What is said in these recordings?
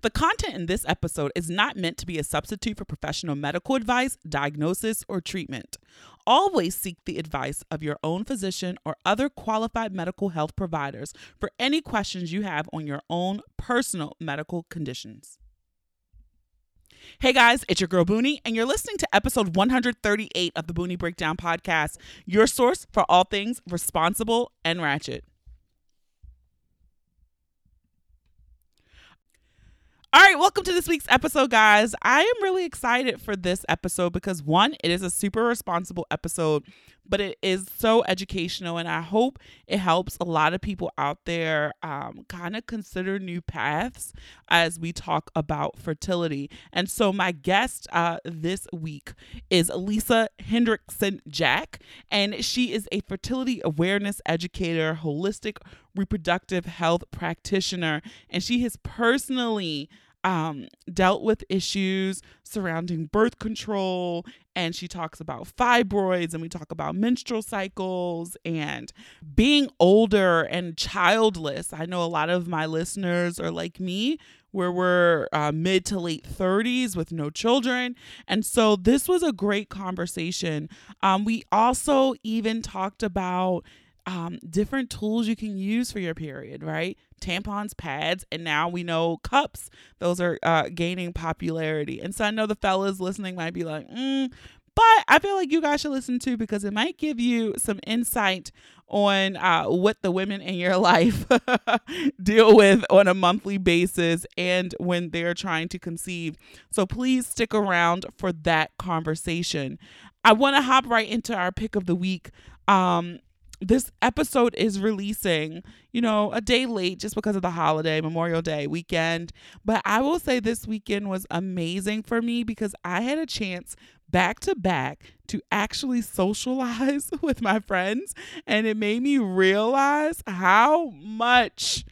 The content in this episode is not meant to be a substitute for professional medical advice, diagnosis, or treatment. Always seek the advice of your own physician or other qualified medical health providers for any questions you have on your own personal medical conditions. Hey guys, it's your girl Boonie, and you're listening to episode 138 of the Boonie Breakdown Podcast, your source for all things responsible and ratchet. All right, welcome to this week's episode, guys. I am really excited for this episode because one, it is a super responsible episode, but it is so educational, and I hope it helps a lot of people out there um, kind of consider new paths as we talk about fertility. And so, my guest uh, this week is Lisa Hendrickson Jack, and she is a fertility awareness educator, holistic reproductive health practitioner, and she has personally um, dealt with issues surrounding birth control. And she talks about fibroids, and we talk about menstrual cycles and being older and childless. I know a lot of my listeners are like me, where we're uh, mid to late 30s with no children. And so this was a great conversation. Um, we also even talked about um, different tools you can use for your period, right? Tampons, pads, and now we know cups. Those are uh, gaining popularity. And so I know the fellas listening might be like, mm, but I feel like you guys should listen to because it might give you some insight on uh, what the women in your life deal with on a monthly basis and when they're trying to conceive. So please stick around for that conversation. I want to hop right into our pick of the week. Um, this episode is releasing, you know, a day late just because of the holiday, Memorial Day weekend. But I will say this weekend was amazing for me because I had a chance back to back to actually socialize with my friends. And it made me realize how much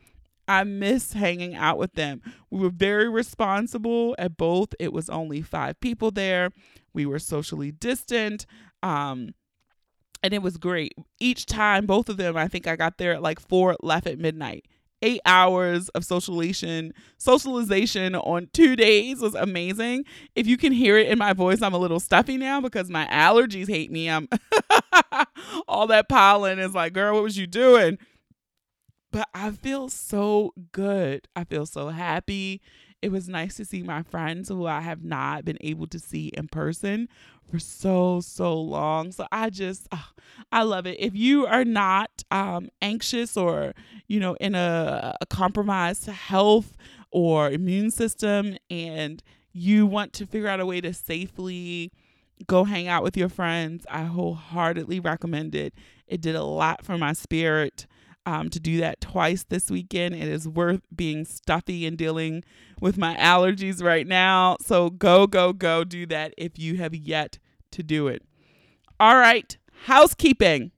I miss hanging out with them. We were very responsible at both. It was only five people there. We were socially distant. Um, and it was great. Each time, both of them, I think I got there at like four left at midnight. Eight hours of socialization, socialization on two days was amazing. If you can hear it in my voice, I'm a little stuffy now because my allergies hate me. I'm all that pollen is like, girl, what was you doing? But I feel so good. I feel so happy. It was nice to see my friends who I have not been able to see in person for so so long. So i just oh, i love it. If you are not um, anxious or you know in a, a compromised health or immune system and you want to figure out a way to safely go hang out with your friends i wholeheartedly recommend it. It did a lot for my spirit um, to do that twice this weekend. It is worth being stuffy and dealing with my allergies right now. So go, go, go do that if you have yet to do it. All right, housekeeping.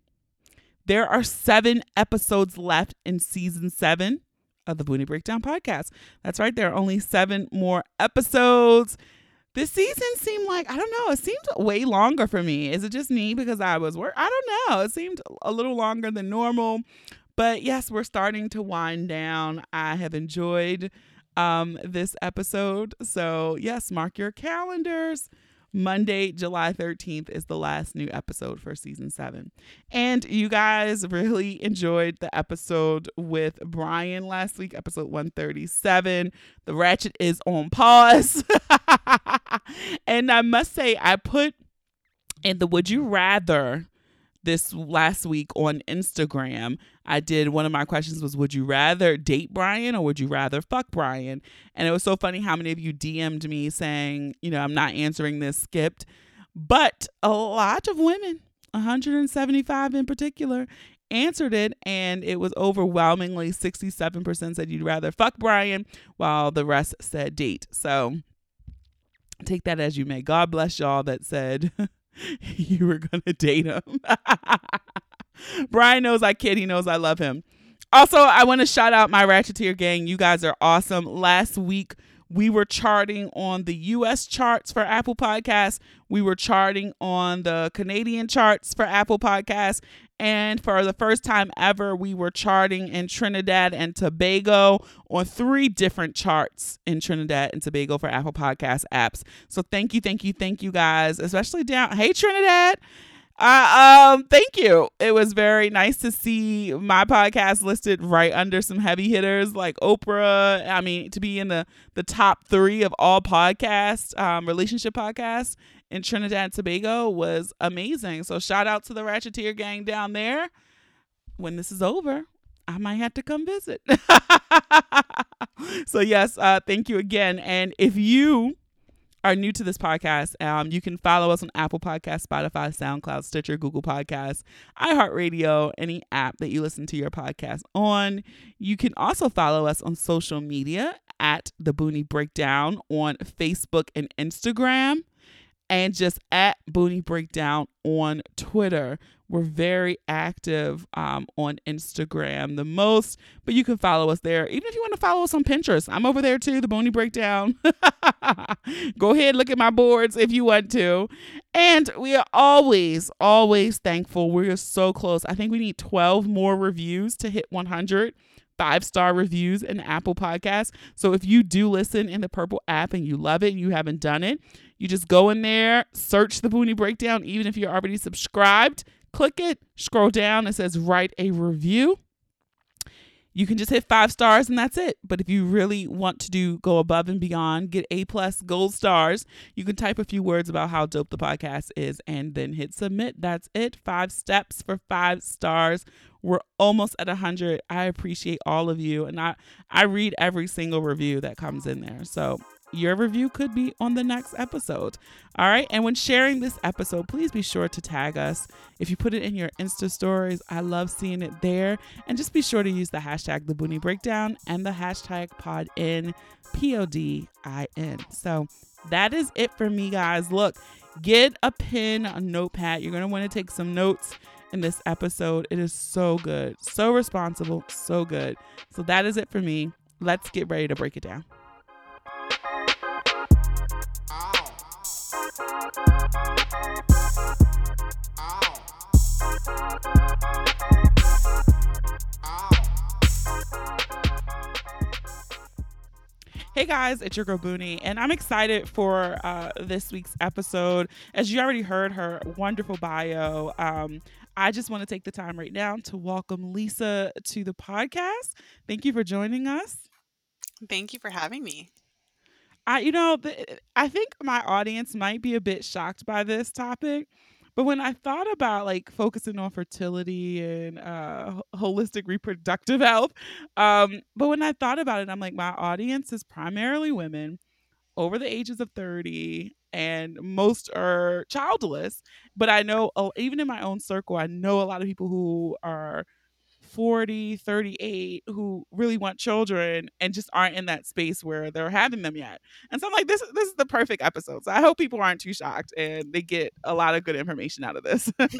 There are seven episodes left in season seven of the Boonie Breakdown podcast. That's right, there are only seven more episodes. This season seemed like, I don't know, it seemed way longer for me. Is it just me because I was work? I don't know. It seemed a little longer than normal. But yes, we're starting to wind down. I have enjoyed um, this episode. So, yes, mark your calendars. Monday, July 13th is the last new episode for season seven. And you guys really enjoyed the episode with Brian last week, episode 137. The Ratchet is on pause. and I must say, I put in the Would You Rather this last week on Instagram. I did one of my questions was would you rather date Brian or would you rather fuck Brian? And it was so funny how many of you DM'd me saying, you know, I'm not answering this skipped. But a lot of women, 175 in particular, answered it and it was overwhelmingly 67% said you'd rather fuck Brian while the rest said date. So take that as you may. God bless y'all that said you were going to date him. Brian knows I kid. He knows I love him. Also, I want to shout out my Ratcheteer gang. You guys are awesome. Last week, we were charting on the US charts for Apple Podcasts. We were charting on the Canadian charts for Apple Podcasts. And for the first time ever, we were charting in Trinidad and Tobago on three different charts in Trinidad and Tobago for Apple Podcast apps. So thank you, thank you, thank you guys, especially down. Hey, Trinidad. Um, thank you. It was very nice to see my podcast listed right under some heavy hitters like Oprah. I mean, to be in the the top three of all podcasts, um, relationship podcasts in Trinidad and Tobago was amazing. So shout out to the Ratcheteer gang down there. When this is over, I might have to come visit. so yes, uh, thank you again. And if you are new to this podcast, um, you can follow us on Apple Podcasts, Spotify, SoundCloud, Stitcher, Google Podcasts, iHeartRadio, any app that you listen to your podcast on. You can also follow us on social media at the Boonie Breakdown on Facebook and Instagram and just at Boonie Breakdown on Twitter. We're very active um, on Instagram the most, but you can follow us there. Even if you want to follow us on Pinterest, I'm over there too, the Boonie Breakdown. Go ahead, look at my boards if you want to. And we are always, always thankful. We're so close. I think we need 12 more reviews to hit 100 five star reviews in Apple Podcasts. So if you do listen in the Purple app and you love it, and you haven't done it, you just go in there, search the Boonie Breakdown, even if you're already subscribed, click it, scroll down, it says write a review. You can just hit five stars and that's it. But if you really want to do go above and beyond, get A plus gold stars, you can type a few words about how dope the podcast is and then hit submit. That's it. Five steps for five stars. We're almost at a hundred. I appreciate all of you, and I I read every single review that comes in there. So your review could be on the next episode. All right. And when sharing this episode, please be sure to tag us. If you put it in your Insta stories, I love seeing it there. And just be sure to use the hashtag the Boonie Breakdown and the hashtag pod in P O D I N. So that is it for me, guys. Look, get a pen, a notepad. You're going to want to take some notes in this episode. It is so good, so responsible, so good. So that is it for me. Let's get ready to break it down. Hey guys, it's your girl Boonie, and I'm excited for uh, this week's episode. As you already heard her wonderful bio, um, I just want to take the time right now to welcome Lisa to the podcast. Thank you for joining us. Thank you for having me. I, you know, the, I think my audience might be a bit shocked by this topic, but when I thought about like focusing on fertility and uh, holistic reproductive health, um, but when I thought about it, I'm like, my audience is primarily women over the ages of 30 and most are childless but i know uh, even in my own circle i know a lot of people who are 40, 38 who really want children and just aren't in that space where they're having them yet. And so I'm like, this, this is the perfect episode. So I hope people aren't too shocked and they get a lot of good information out of this.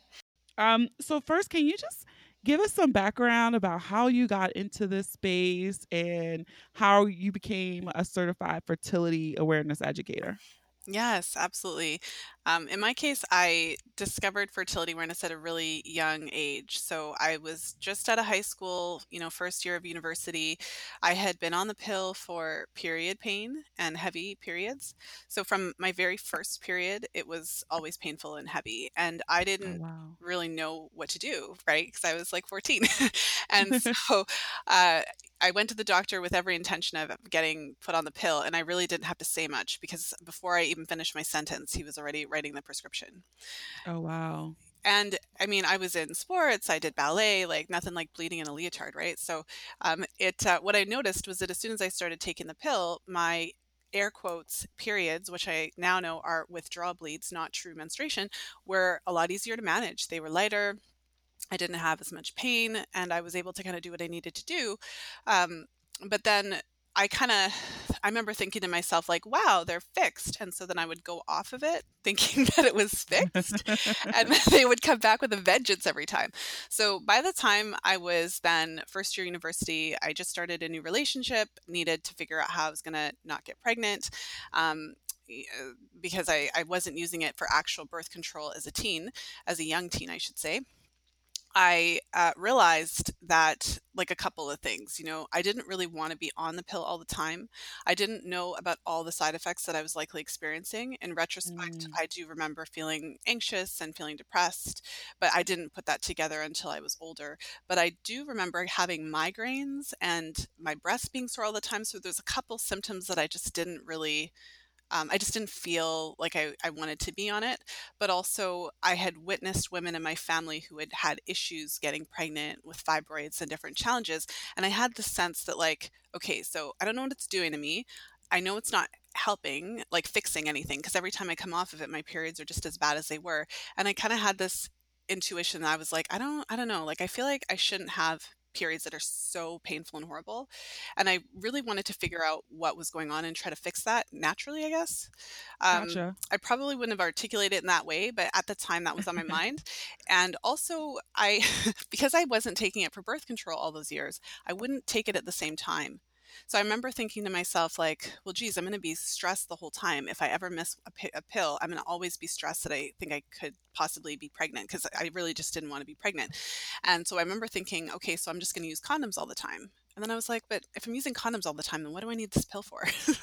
um, so first, can you just give us some background about how you got into this space and how you became a certified fertility awareness educator? Yes, absolutely. Um, in my case, I discovered fertility awareness at a really young age. So I was just out of high school, you know, first year of university. I had been on the pill for period pain and heavy periods. So from my very first period, it was always painful and heavy. And I Oh, didn't wow. really know what to do, right? Because I was like 14. and so uh, I went to the doctor with every intention of getting put on the pill. And I really didn't have to say much because before I even finished my sentence, he was already writing the prescription. oh, wow. And I mean, I was in sports, I did ballet, like nothing like bleeding in a leotard, right? So, um, it uh, what I noticed was that as soon as I started taking the pill, my air quotes periods, which I now know are withdrawal bleeds, not true menstruation, were a lot easier to manage. They were lighter. I didn't have as much pain, and I was able to kind of do what I needed to do. Um, but then I kind of, I remember thinking to myself, like, wow, they're fixed. And so then I would go off of it thinking that it was fixed. And they would come back with a vengeance every time. So by the time I was then first year university, I just started a new relationship, needed to figure out how I was going to not get pregnant. Um, uh, because I, I wasn't using it for actual birth control as a teen, as a young teen, I should say I uh, realized that, like a couple of things, you know, I didn't really want to be on the pill all the time. I didn't know about all the side effects that I was likely experiencing. In retrospect, Mm, I do remember feeling anxious and feeling depressed, but I didn't put that together until I was older. But I do remember having migraines and my breast being sore all the time. So there's a couple symptoms that I just didn't really um, I just didn't feel like I, I wanted to be on it. But also, I had witnessed women in my family who had had issues getting pregnant with fibroids and different challenges. And I had the sense that, like, okay, so I don't know what it's doing to me. I know it's not helping, like fixing anything, because every time I come off of it, my periods are just as bad as they were. And I kind of had this intuition that I was like, I don't, I don't know. Like, I feel like I shouldn't have periods that are so painful and horrible. And I really wanted to figure out what was going on and try to fix that naturally, I guess. Um, gotcha. I probably wouldn't have articulated it in that way, but at the time that was on my mind. And also, I, because I wasn't taking it for birth control all those years, I wouldn't take it at the same time. So I remember thinking to myself, like, well, geez, I'm going to be stressed the whole time. If I ever miss a, pi- a pill, I'm going to always be stressed that I think I could possibly be pregnant because I really just didn't want to be pregnant. And so I remember thinking, okay, so I'm just going to use condoms all the time. And then I was like, but if I'm using condoms all the time, then what do I need this pill for?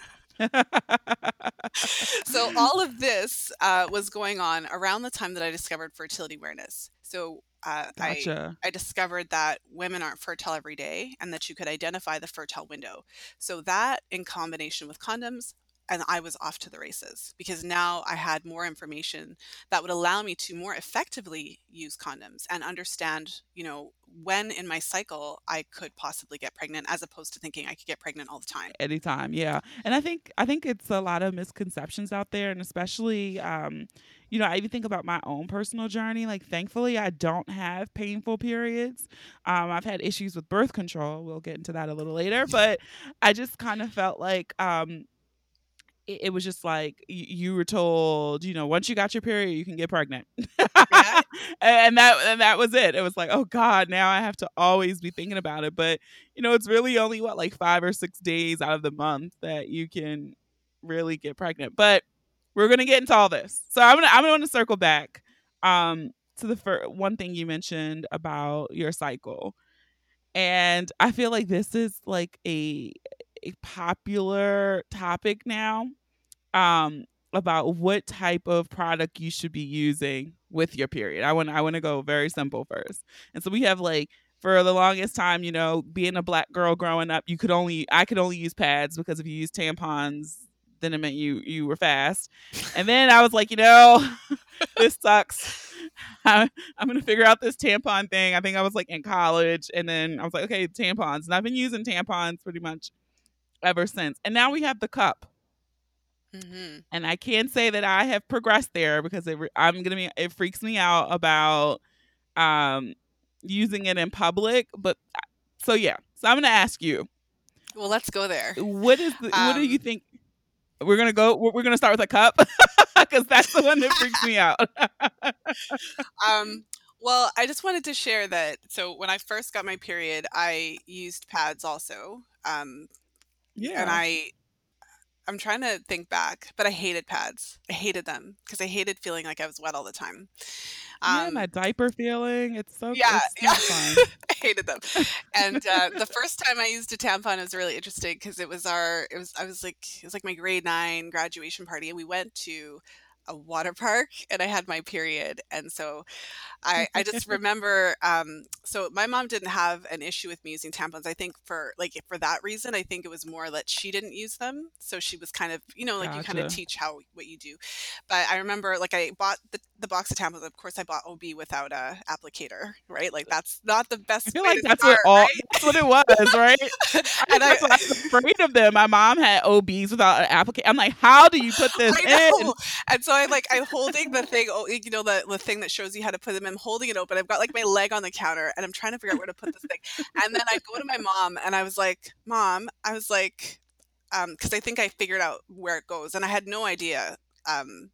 so all of this uh, was going on around the time that I discovered fertility awareness. So uh, I. I discovered that women aren't fertile every day, and that you could identify the fertile window. So that, in combination with condoms, and I was off to the races because now I had more information that would allow me to more effectively use condoms and understand, you know, when in my cycle I could possibly get pregnant, as opposed to thinking I could get pregnant all the time. anytime yeah and i think i think it's a lot of misconceptions out there and especially um you know i even think about my own personal journey like thankfully i don't have painful periods um i've had issues with birth control we'll get into that a little later but i just kind of felt like um it, it was just like y- you were told, you know, once you got your period, you can get pregnant, Yeah, and that and that was it. It was like, oh God, now I have to always be thinking about it. But you know, it's really only what like five or six days out of the month that you can really get pregnant. But we're gonna get into all this, so I'm gonna I'm gonna circle back um to the first one thing you mentioned about your cycle, and I feel like this is like a a popular topic now um about what type of product you should be using with your period. I want I want to go very simple first. And so we have like for the longest time, you know, being a black girl growing up, you could only I could only use pads because if you use tampons, then it meant you you were fast. And then I was like, you know, this sucks. I, I'm gonna figure out this tampon thing. I think I was like in college, and then I was like, okay, tampons, and I've been using tampons pretty much ever since. And now we have the cup hmm and I can say that I have progressed there because it, I'm gonna be it freaks me out about um using it in public. But uh, so yeah, so I'm gonna ask you, Well, let's go there. what is the what do you Um, think? We're gonna go. We're we're gonna start with a cup because that's the one that freaks me out. um, well, I just wanted to share that. So when I first got my period, I used pads also. Um, yeah. and I I'm trying to think back, but I hated pads. I hated them because I hated feeling like I was wet all the time. yeah, Um, that diaper feeling. It's so yeah, it's yeah. I hated them. And uh, the first time I used a tampon was really interesting because it was our it was I was like it was like my grade nine graduation party, and we went to a water park, and I had my period, and so I I just remember um so my mom didn't have an issue with me using tampons. I think for like for that reason, I think it was more that she didn't use them. So she was kind of, you know, like you kind of teach how what you do. But I remember like I bought the, the box of tampons. Of course I bought OB without a applicator, right? Like that's not the best. I feel like that's what start, all right? that's what it was, right? And I I was afraid of them. My mom had OBs without an applicator. I'm like, how do you put this in? And so I like I'm holding the thing, you know, the the thing that shows you how to put them. I'm holding it open. I've got like my leg on the counter, and I'm trying to figure out where to put this thing. And then I go to my mom, and I was like, "Mom," I was like, um, because I think I figured out where it goes, and I had no idea. Um,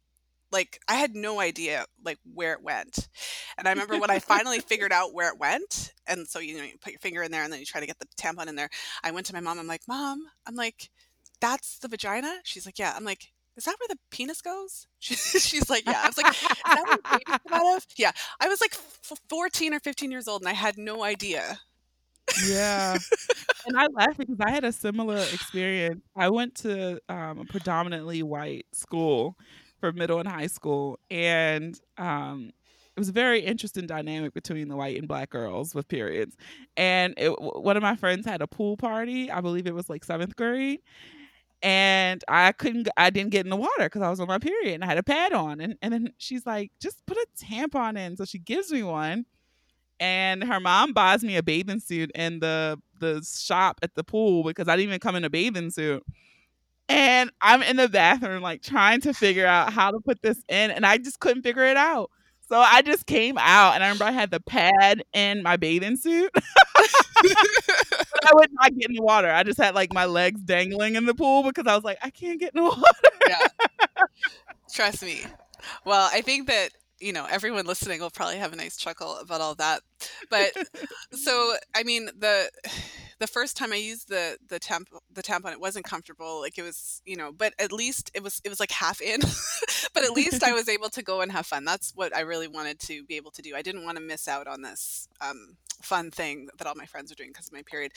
like I had no idea like where it went. And I remember when I finally figured out where it went, and so you know you put your finger in there, and then you try to get the tampon in there. I went to my mom. I'm like, "Mom," I'm like, "That's the vagina." She's like, "Yeah." I'm like is that where the penis goes? She's like, yeah. I was like, is that where babies come out of? Yeah. I was like f- 14 or 15 years old and I had no idea. Yeah. and I laugh because I had a similar experience. I went to um, a predominantly white school for middle and high school. And um, it was a very interesting dynamic between the white and black girls with periods. And it, one of my friends had a pool party. I believe it was like seventh grade and I couldn't, I didn't get in the water because I was on my period and I had a pad on. And, and then she's like, just put a tampon in. So she gives me one. And her mom buys me a bathing suit in the the shop at the pool because I didn't even come in a bathing suit. And I'm in the bathroom, like trying to figure out how to put this in, and I just couldn't figure it out. So I just came out, and I remember I had the pad in my bathing suit. I would not get in the water. I just had like my legs dangling in the pool because I was like, I can't get in the water. yeah. Trust me. Well, I think that you know everyone listening will probably have a nice chuckle about all that but so i mean the the first time i used the the temp the tampon it wasn't comfortable like it was you know but at least it was it was like half in but at least i was able to go and have fun that's what i really wanted to be able to do i didn't want to miss out on this um, fun thing that all my friends were doing because of my period.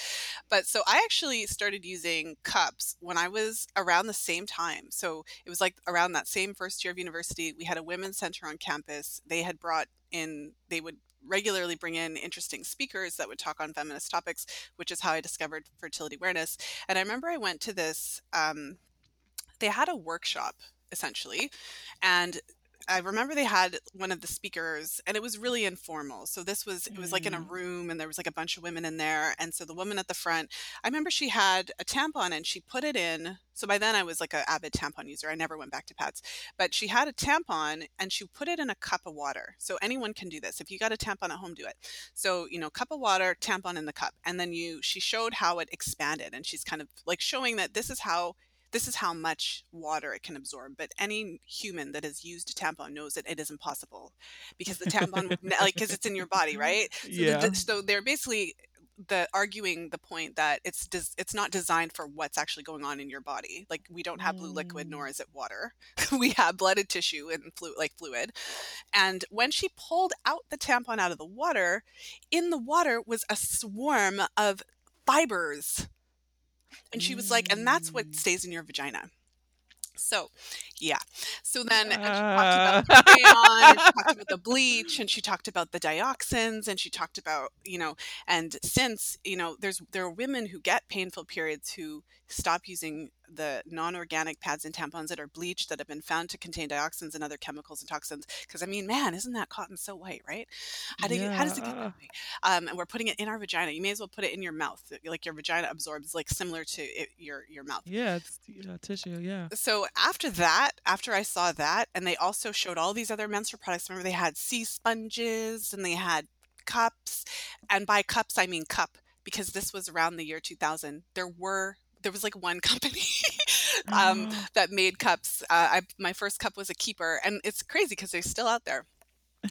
But so I actually started using cups when I was around the same time. So it was like around that same first year of university. We had a women's center on campus. They had brought in, they would regularly bring in interesting speakers that would talk on feminist topics, which is how I discovered fertility awareness. And I remember I went to this, um, they had a workshop essentially and I remember they had one of the speakers and it was really informal. So this was it was like in a mm. room and there was like a bunch of women in there and so the woman at the front, I remember she had a tampon and she put it in. So by then I was like an avid tampon user. I never went back to pads. But she had a tampon and she put it in a cup of water. So anyone can do this. If you got a tampon at home, do it. So, you know, cup of water, tampon in the cup. And then you she showed how it expanded and she's kind of like showing that this is how this is how much water it can absorb. But any human that has used a tampon knows that it is impossible because the tampon, like, because it's in your body, right? So, yeah. The, so they're basically the arguing the point that it's des- it's not designed for what's actually going on in your body. Like we don't have blue liquid, nor mm. is it water. we have blooded tissue and fluid, like fluid. And when she pulled out the tampon out of the water, in the water was a swarm of fibers and she was like, and that's what stays in your vagina. So, yeah. So then uh... she talked about the and she talked about the bleach, and she talked about the dioxins, and she talked about you know, and since you know, there's there are women who get painful periods who stop using the non-organic pads and tampons that are bleached that have been found to contain dioxins and other chemicals and toxins. Because I mean, man, isn't that cotton so white, right? How do you, how does it get that way? Um, and we're putting it in our vagina. You may as well put it in your mouth. Like your vagina absorbs, like similar to it, your your mouth. Yeah, it's tissue. Yeah. So after that, after I saw that, and they also showed all these other menstrual products. Remember, they had sea sponges and they had cups, and by cups I mean cup because this was around the year 2000. There were there was like one company um, oh. that made cups. Uh, I, my first cup was a keeper, and it's crazy because they're still out there.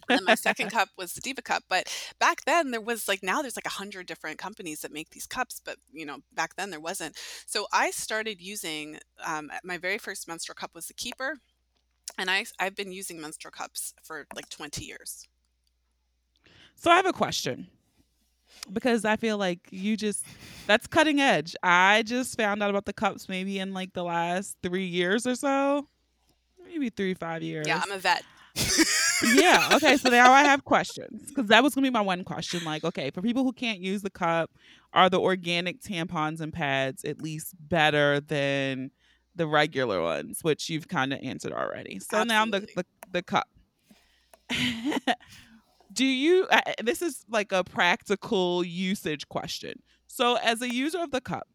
and my second cup was the Diva cup. But back then there was like now there's like a hundred different companies that make these cups, but you know back then there wasn't. So I started using um, my very first menstrual cup was the Keeper, and I I've been using menstrual cups for like 20 years. So I have a question because I feel like you just that's cutting edge. I just found out about the cups maybe in like the last three years or so, maybe three five years. Yeah, I'm a vet. yeah. Okay. So now I have questions because that was gonna be my one question. Like, okay, for people who can't use the cup, are the organic tampons and pads at least better than the regular ones, which you've kind of answered already? So Absolutely. now the the, the cup. do you uh, this is like a practical usage question. So as a user of the cup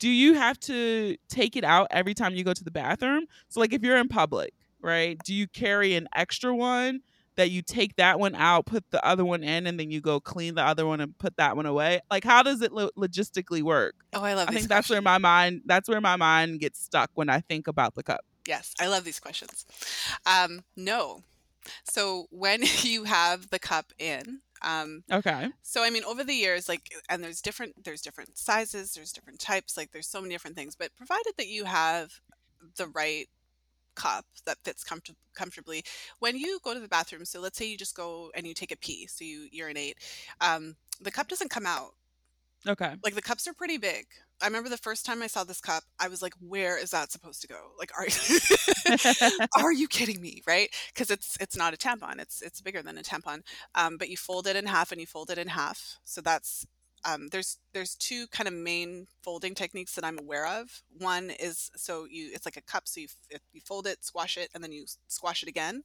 do you have to take it out every time you go to the bathroom? So like if you're in public right do you carry an extra one that you take that one out put the other one in and then you go clean the other one and put that one away? Like how does it lo- logistically work? Oh i love i think that's where my mind that's where my mind gets stuck when i think about the cup. Yes i love these questions. Um no so when you have the cup in, um, okay. So I mean, over the years, like, and there's different there's different sizes, there's different types, like there's so many different things. But provided that you have the right cup that fits comfort- comfortably. When you go to the bathroom, so let's say you just go and you take a pee, so you urinate, um, the cup doesn't come out. Okay. Like the cups are pretty big. I remember the first time I saw this cup, I was like, "Where is that supposed to go? Like, are are you kidding me? Right? Because it's it's not a tampon. It's it's bigger than a tampon. Um, but you fold it in half and you fold it in half. So that's um, there's there's two kind of main folding techniques that I'm aware of. One is so you it's like a cup, so you you fold it, squash it, and then you squash it again,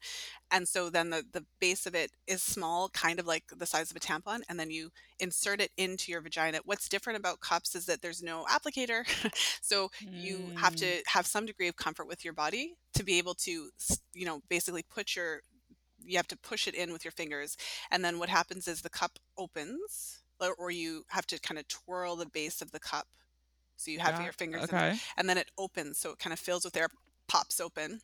and so then the the base of it is small, kind of like the size of a tampon, and then you insert it into your vagina. What's different about cups is that there's no applicator, so you have Mm. to have some degree of comfort with your body to be able to you know basically put your you have to push it in with your fingers and then what happens is the cup opens or, you have to kind of twirl the base of the cup so you have Got- your fingers in there, and then it opens so it kind of fills with air pops open.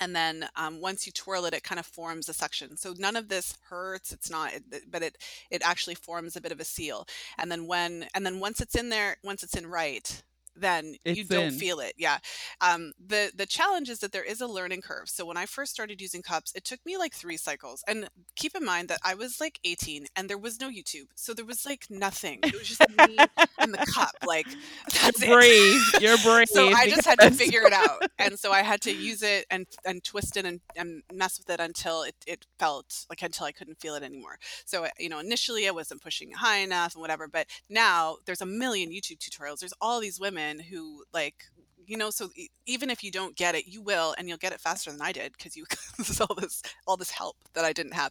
And then um, once you twirl it it kind of forms a suction. So none of this hurts it's not but it it actually forms a bit of a seal. And then when and then once it's in there once it's in right then you don't in. feel it yeah um, the the challenge is that there is a learning curve so when i first started using cups it took me like three cycles and keep in mind that i was like 18 and there was no youtube so there was like nothing it was just me and the cup like that's You're it brave. You're brave. so I just had to figure it out, and so I had to use it and and twist it and, and mess with it until it, it felt like until I couldn't feel it anymore. So you know, initially I wasn't pushing it high enough and whatever, but now there's a million YouTube tutorials. There's all these women who like. You know, so e- even if you don't get it, you will, and you'll get it faster than I did because you there's all this all this help that I didn't have.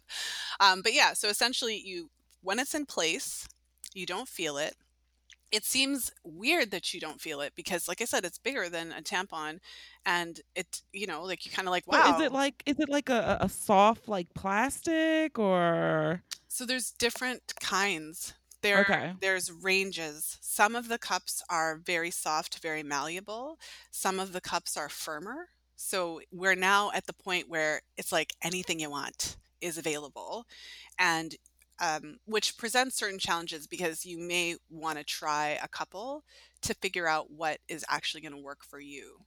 Um, but yeah, so essentially, you when it's in place, you don't feel it it seems weird that you don't feel it because like i said it's bigger than a tampon and it you know like you kind of like So wow is it like is it like a, a a soft like plastic or so there's different kinds there Okay. there's ranges. Some of the cups are very soft very malleable. Some of the cups are firmer. So we're now at the point where it's like anything you want is available. And um, which presents certain challenges because you may want to try a couple to figure out what is actually going to work for you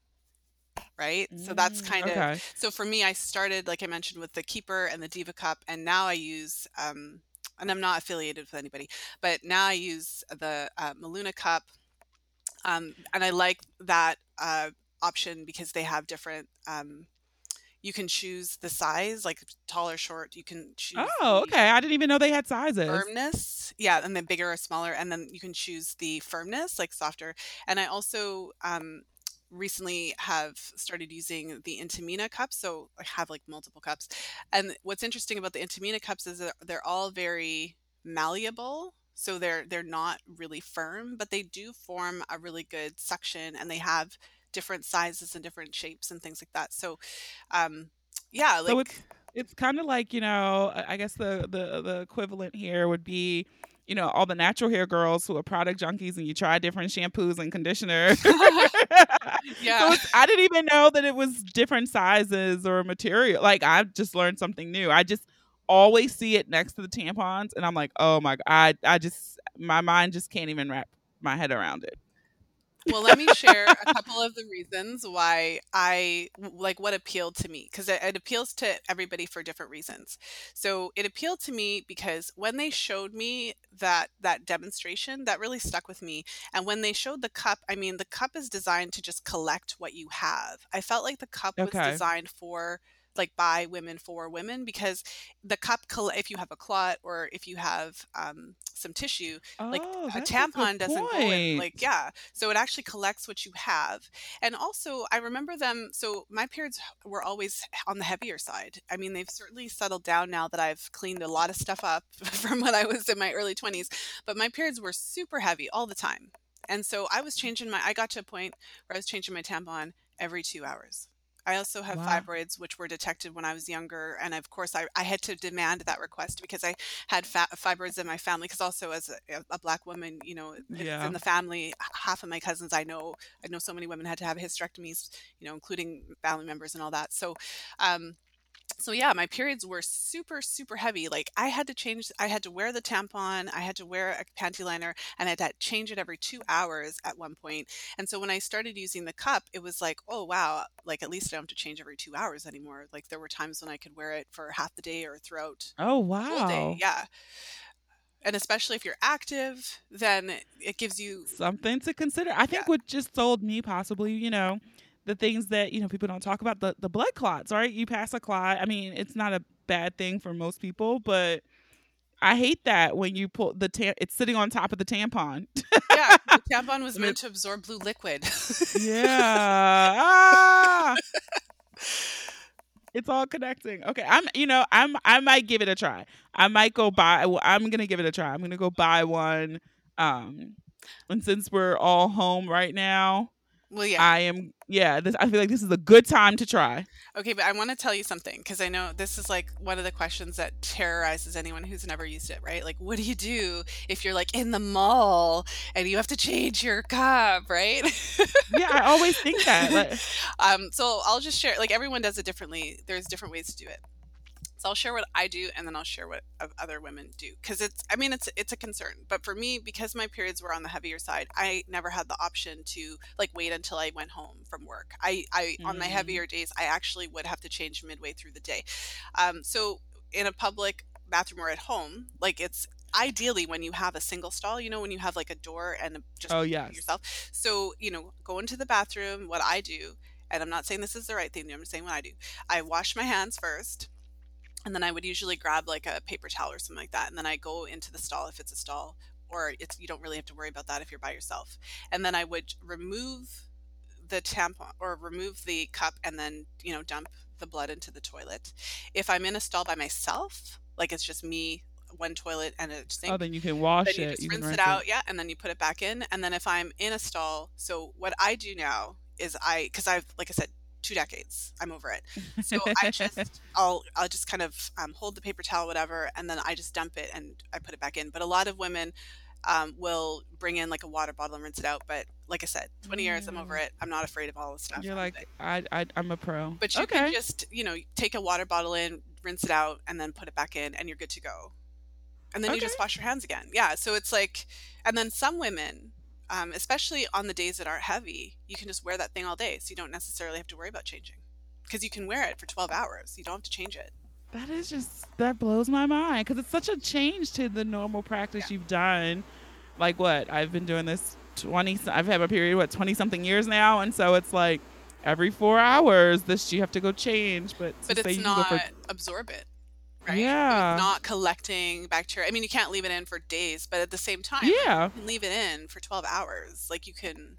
right? So that's Mm, kind of so for me i started like i mentioned with the keeper and the diva cup and now i use um and i'm not affiliated with anybody but now i use the uh, MeLuna cup um, and i like that uh, option because they have different um, you can choose the size like tall or short you can choose Oh, okay. I didn't even know they had sizes. firmness yeah and then bigger or smaller and then you can choose the firmness like softer and i also um recently have started using the Intimina cups so i have like multiple cups and what's interesting about the Intimina cups is that they're all very malleable so they're they're not really firm but they do form a really good suction and they have different sizes and different shapes and things like that so um yeah like so it's it's kind of like you know I I guess the the the equivalent here would be you know all the natural hair girls who are product junkies and you try different shampoos and conditioners. Yeah. So I didn't even know that it was different sizes or material. Like I just learned something new. I just always see it next to the tampons and I'm like, "Oh my god, I I just my mind just can't even wrap my head around it." Well, let me share a couple of the reasons why I like what appealed to me because it, it appeals to everybody for different reasons. So it appealed to me because when they showed me that that demonstration, that really stuck with me. And when they showed the cup, I mean, the cup is designed to just collect what you have. I felt like the cup was Okay. designed for like by women for women because the cup coll- if you have a clot or if you have um, some tissue like oh, a a tampon good doesn't go in like yeah so it actually collects what you have. And also i remember them so my periods were always on the heavier side. I mean they've certainly settled down now that i've cleaned a lot of stuff up from when i was in my early 20s but my periods were super heavy all the time. And so i was changing my i got to a point where i was changing my tampon every two hours I also have Wow. fibroids, which were detected when I was younger, and of course, I, I had to demand that request because I had fa- fibroids in my family. Because also, as a, a black woman, you know, Yeah. in the family. Half of my cousins I know, I know so many women had to have hysterectomies, you know, including family members and all that. So, um, so yeah, my periods were super super heavy. Like I had to change I had to wear the tampon, I had to wear a panty liner and I had to change it every 2 hours at one point. And so when I started using the cup, it was like, "Oh wow, like at least I don't have to change every 2 hours anymore." Like there were times when I could wear it for half the day or throughout Oh, the day. wow. Yeah. And especially if you're active, then it gives you Something to consider. I yeah. think what just sold me possibly, you know, the things that, you know, people don't talk about, the, the blood clots, right? You pass a clot. I mean, it's not a bad thing for most people, but I hate that when you pull the tam- it's sitting on top of the tampon. Yeah, the tampon was meant to absorb blue liquid. yeah. Ah, it's all connecting. Okay, I'm, you know, I'm, I might give it a try. I might go buy. well, I'm gonna give it a try. I'm gonna go buy one. Um, and since we're all home right now, Well, yeah. I am. Yeah, this. I feel like this is a good time to try. Okay, but I want to tell you something because I know this is like one of the questions that terrorizes anyone who's never used it, right? Like, what do you do if you're like in the mall and you have to change your cup, right? Yeah, I always think that. Like, um, so I'll just share, like, everyone does it differently. There's different ways to do it. So I'll share what I do and then I'll share what other women do because it's I mean it's it's a concern. But for me because my periods were on the heavier side, I never had the option to like wait until I went home from work. I I on my mm, heavier days, I actually would have to change midway through the day. Um so in a public bathroom or at home, like it's ideally when you have a single stall, you know, when you have like a door and just oh yes. yourself. So, you know, go into the bathroom, what I do, and I'm not saying this is the right thing, I'm just saying what I do. I wash my hands first and then I would usually grab like a paper towel or something like that, and then I go into the stall if it's a stall, or it's you don't really have to worry about that if you're by yourself. And then I would remove the tampon or remove the cup and then you know dump the blood into the toilet. If I'm in a stall by myself, like it's just me, one toilet and a Oh, then you can then wash you it. just You can rinse it rinse it. out, yeah, and then you put it back in. And then if I'm in a stall, so what I do now is I, because I've, like I said, two decades, I'm over it. So I just, I'll, I'll just kind of um, hold the paper towel, whatever, and then I just dump it and I put it back in. But a lot of women um, will bring in like a water bottle and rinse it out. But like I said, 20 years, I'm over Mm, it. I'm not afraid of all this stuff. You're like, I, I, I'm a pro. but you can just, you know, take a water bottle in, rinse it out, and then put it back in, and you're good to go. And then you just wash your hands again. Yeah. So it's like, and then some women, um, especially on the days that aren't heavy, you can just wear that thing all day. So you don't necessarily have to worry about changing because you can wear it for 12 hours. You don't have to change it. That is just that blows my mind because it's such a change to the normal practice Yeah. you've done. Like what I've been doing this twenty. I've had a period what twenty something years now, and so it's like every four hours this you have to go change. But But it's not for absorb it, right? Yeah, it's not collecting bacteria. I mean, you can't leave it in for days, but at the same time, yeah, you can leave it in for 12 hours. Like you can,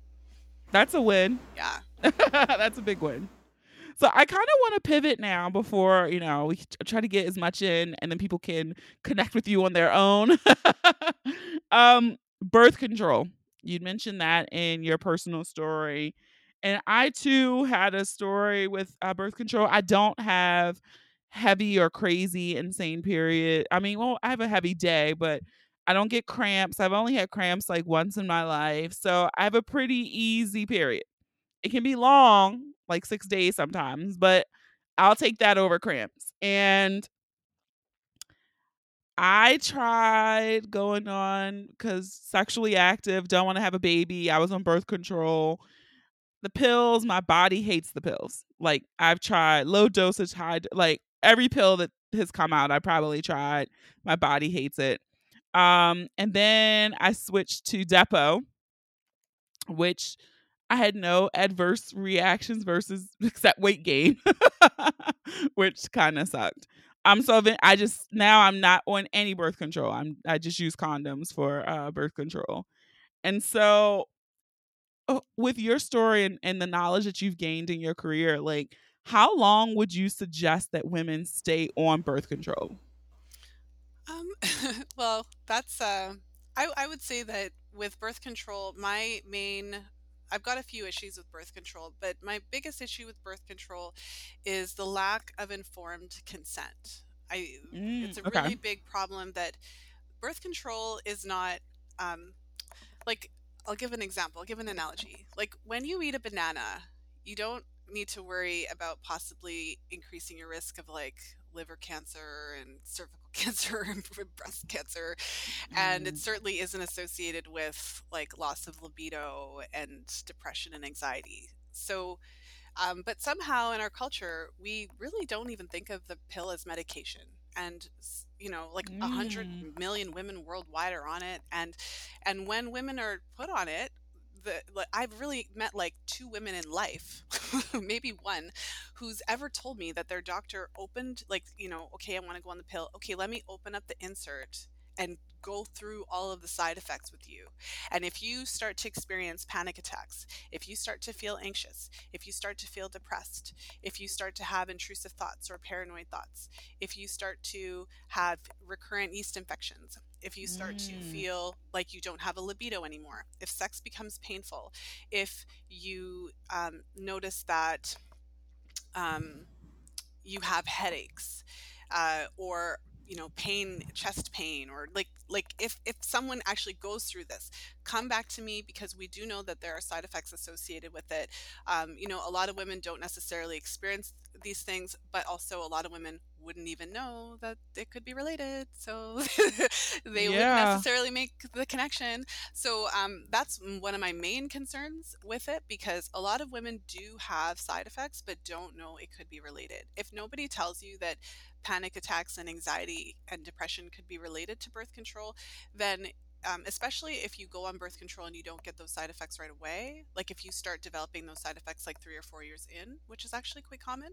that's a win. yeah. that's a big win. So I kind of want to pivot now before you know we try to get as much in, and then people can connect with you on their own. um, birth control. You mentioned that in your personal story, and I too had a story with uh, birth control. I don't have heavy or crazy insane period. I mean, well, I have a heavy day, but I don't get cramps. I've only had cramps like once in my life, so I have a pretty easy period it can be long, like six days sometimes, but I'll take that over cramps. And I tried going on because sexually active, don't want to have a baby. I was on birth control. The pills, my body hates the pills. Like I've tried low dosage, high, like every pill that has come out, I probably tried. My body hates it. Um, and then I switched to Depo, which I had no adverse reactions versus except weight gain, which kind of sucked. Um, so I just now I'm not on any birth control. I'm I just use condoms for uh, birth control, and so uh, with your story and, and the knowledge that you've gained in your career, like how long would you suggest that women stay on birth control? Um, well, that's uh, I I would say that with birth control, my main I've got a few issues with birth control, but my biggest issue with birth control is the lack of informed consent. I Mm, it's a okay. really big problem that birth control is not um, like I'll give an example, I'll give an analogy. Like when you eat a banana, you don't need to worry about possibly increasing your risk of like liver cancer and cervical cancer and breast cancer and it Mm. certainly isn't associated with like loss of libido and depression and anxiety so um, but somehow in our culture we really don't even think of the pill as medication and you know like a hundred Mm. million women worldwide are on it and and when women are put on it the like, I've really met like two women in life, maybe one, who's ever told me that their doctor opened like you know, okay, I want to go on the pill. Okay, let me open up the insert and go through all of the side effects with you. And if you start to experience panic attacks, if you start to feel anxious, if you start to feel depressed, if you start to have intrusive thoughts or paranoid thoughts, if you start to have recurrent yeast infections, if you start to Mm. feel like you don't have a libido anymore, if sex becomes painful, if you um, notice that um, you have headaches uh, or you know pain chest pain or like like if if someone actually goes through this come back to me because we do know that there are side effects associated with it. Um, you know a lot of women don't necessarily experience these things but also a lot of women wouldn't even know that it could be related so they wouldn't necessarily make the connection. So um, that's one of my main concerns with it because a lot of women do have side effects but don't know it could be related. If nobody tells you that panic attacks and anxiety and depression could be related to birth control, then um, especially if you go on birth control and you don't get those side effects right away, like if you start developing those side effects like three or four years in, which is actually quite common,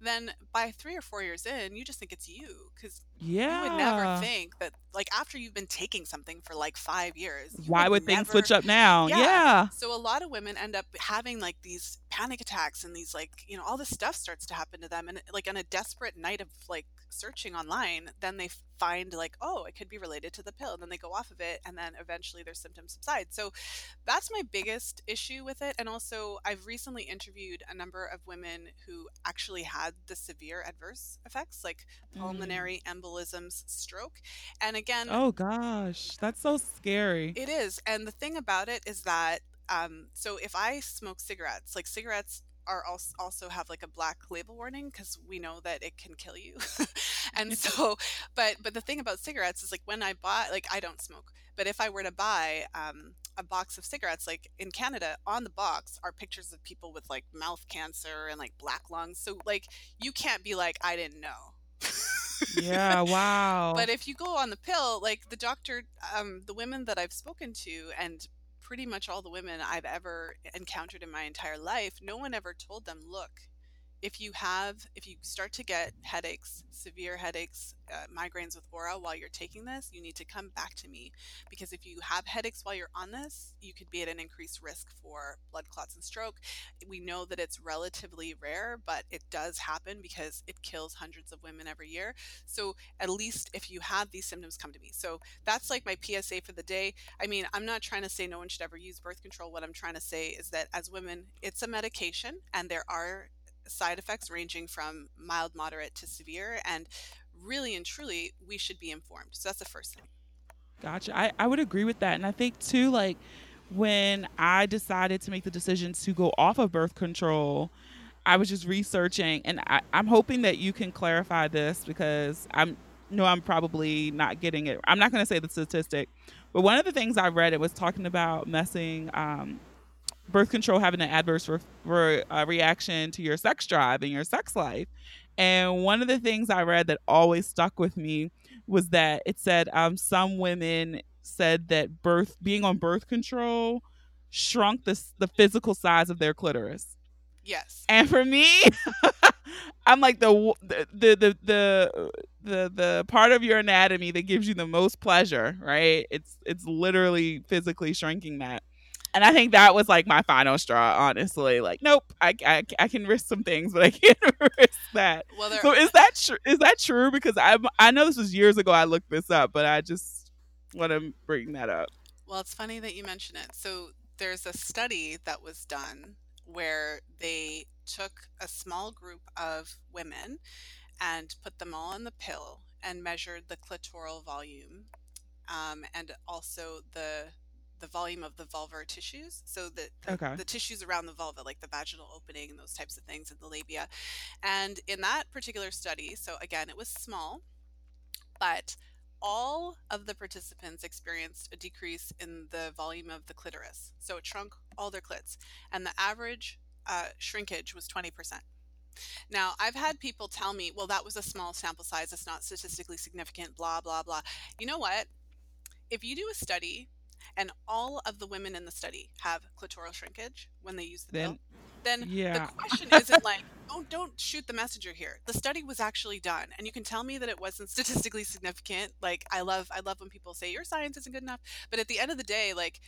then by three or four years in, you just think it's you because yeah. you would never think that, like, after you've been taking something for like five years, Why would would things switch up now? yeah. Yeah. So a lot of women end up having like these panic attacks and these like, you know, all this stuff starts to happen to them. And like on a desperate night of like searching online, then they find like, oh, it could be related to the pill. And then they go off of it and then eventually their symptoms subside. So that's my biggest issue with it. And also, I've recently interviewed a number of women who actually had the severe adverse effects like Mm. pulmonary embolisms, stroke. And again, Oh gosh, that's so scary. it is. And the thing about it is that um so if I smoke cigarettes, like cigarettes are also also have like a black label warning because we know that it can kill you. and so but but the thing about cigarettes is like when I buy like I don't smoke, but if I were to buy um a box of cigarettes like in Canada on the box are pictures of people with like mouth cancer and like black lungs. So like you can't be like I didn't know. Yeah, wow. But if you go on the pill, like the doctor, um, the women that I've spoken to, and pretty much all the women I've ever encountered in my entire life, no one ever told them, look, if you have, if you start to get headaches, severe headaches, uh, migraines with aura while you're taking this, you need to come back to me because if you have headaches while you're on this, you could be at an increased risk for blood clots and stroke. We know that it's relatively rare, but it does happen because it kills hundreds of women every year. So at least if you have these symptoms, come to me. So that's like my PSA for the day. I mean, I'm not trying to say no one should ever use birth control. What I'm trying to say is that as women, it's a medication and there are side effects ranging from mild, moderate to severe. And really and truly, we should be informed. So that's the first thing. Gotcha. I, I would agree with that. And I think too, like when I decided to make the decision to go off of birth control, I was just researching and I, I'm hoping that you can clarify this because I'm no, I'm probably not getting it. I'm not gonna say the statistic, but one of the things I read it was talking about messing um, birth control having an adverse re- re- uh, reaction to your sex drive and your sex life. And one of the things I read that always stuck with me was that it said um, some women said that birth being on birth control shrunk the the physical size of their clitoris. Yes. And for me, I'm like the the the the the the the part of your anatomy that gives you the most pleasure, right? It's it's literally physically shrinking that. And I think that was like my final straw, honestly. Like, nope, I, I, I can risk some things, but I can't risk that. Well, there So is that true? Is that true? Because I I know this was years ago. I looked this up, but I just want to bring that up. Well, it's funny that you mention it. So there's a study that was done where they took a small group of women and put them all on the pill and measured the clitoral volume um, and also the the volume of the vulvar tissues. So the, the, Okay. the tissues around the vulva, like the vaginal opening and those types of things, and the labia. And in that particular study, so again, it was small, but all of the participants experienced a decrease in the volume of the clitoris. So it shrunk all their clits, and the average uh, shrinkage was 20%. Now, I've had people tell me, well, that was a small sample size, it's not statistically significant, blah, blah, blah. You know what? If you do a study and all of the women in the study have clitoral shrinkage when they use the Then pill, then yeah. the question isn't like, oh, don't shoot the messenger here. The study was actually done, and you can tell me that it wasn't statistically significant. Like, I love, I love when people say your science isn't good enough, but at the end of the day, like,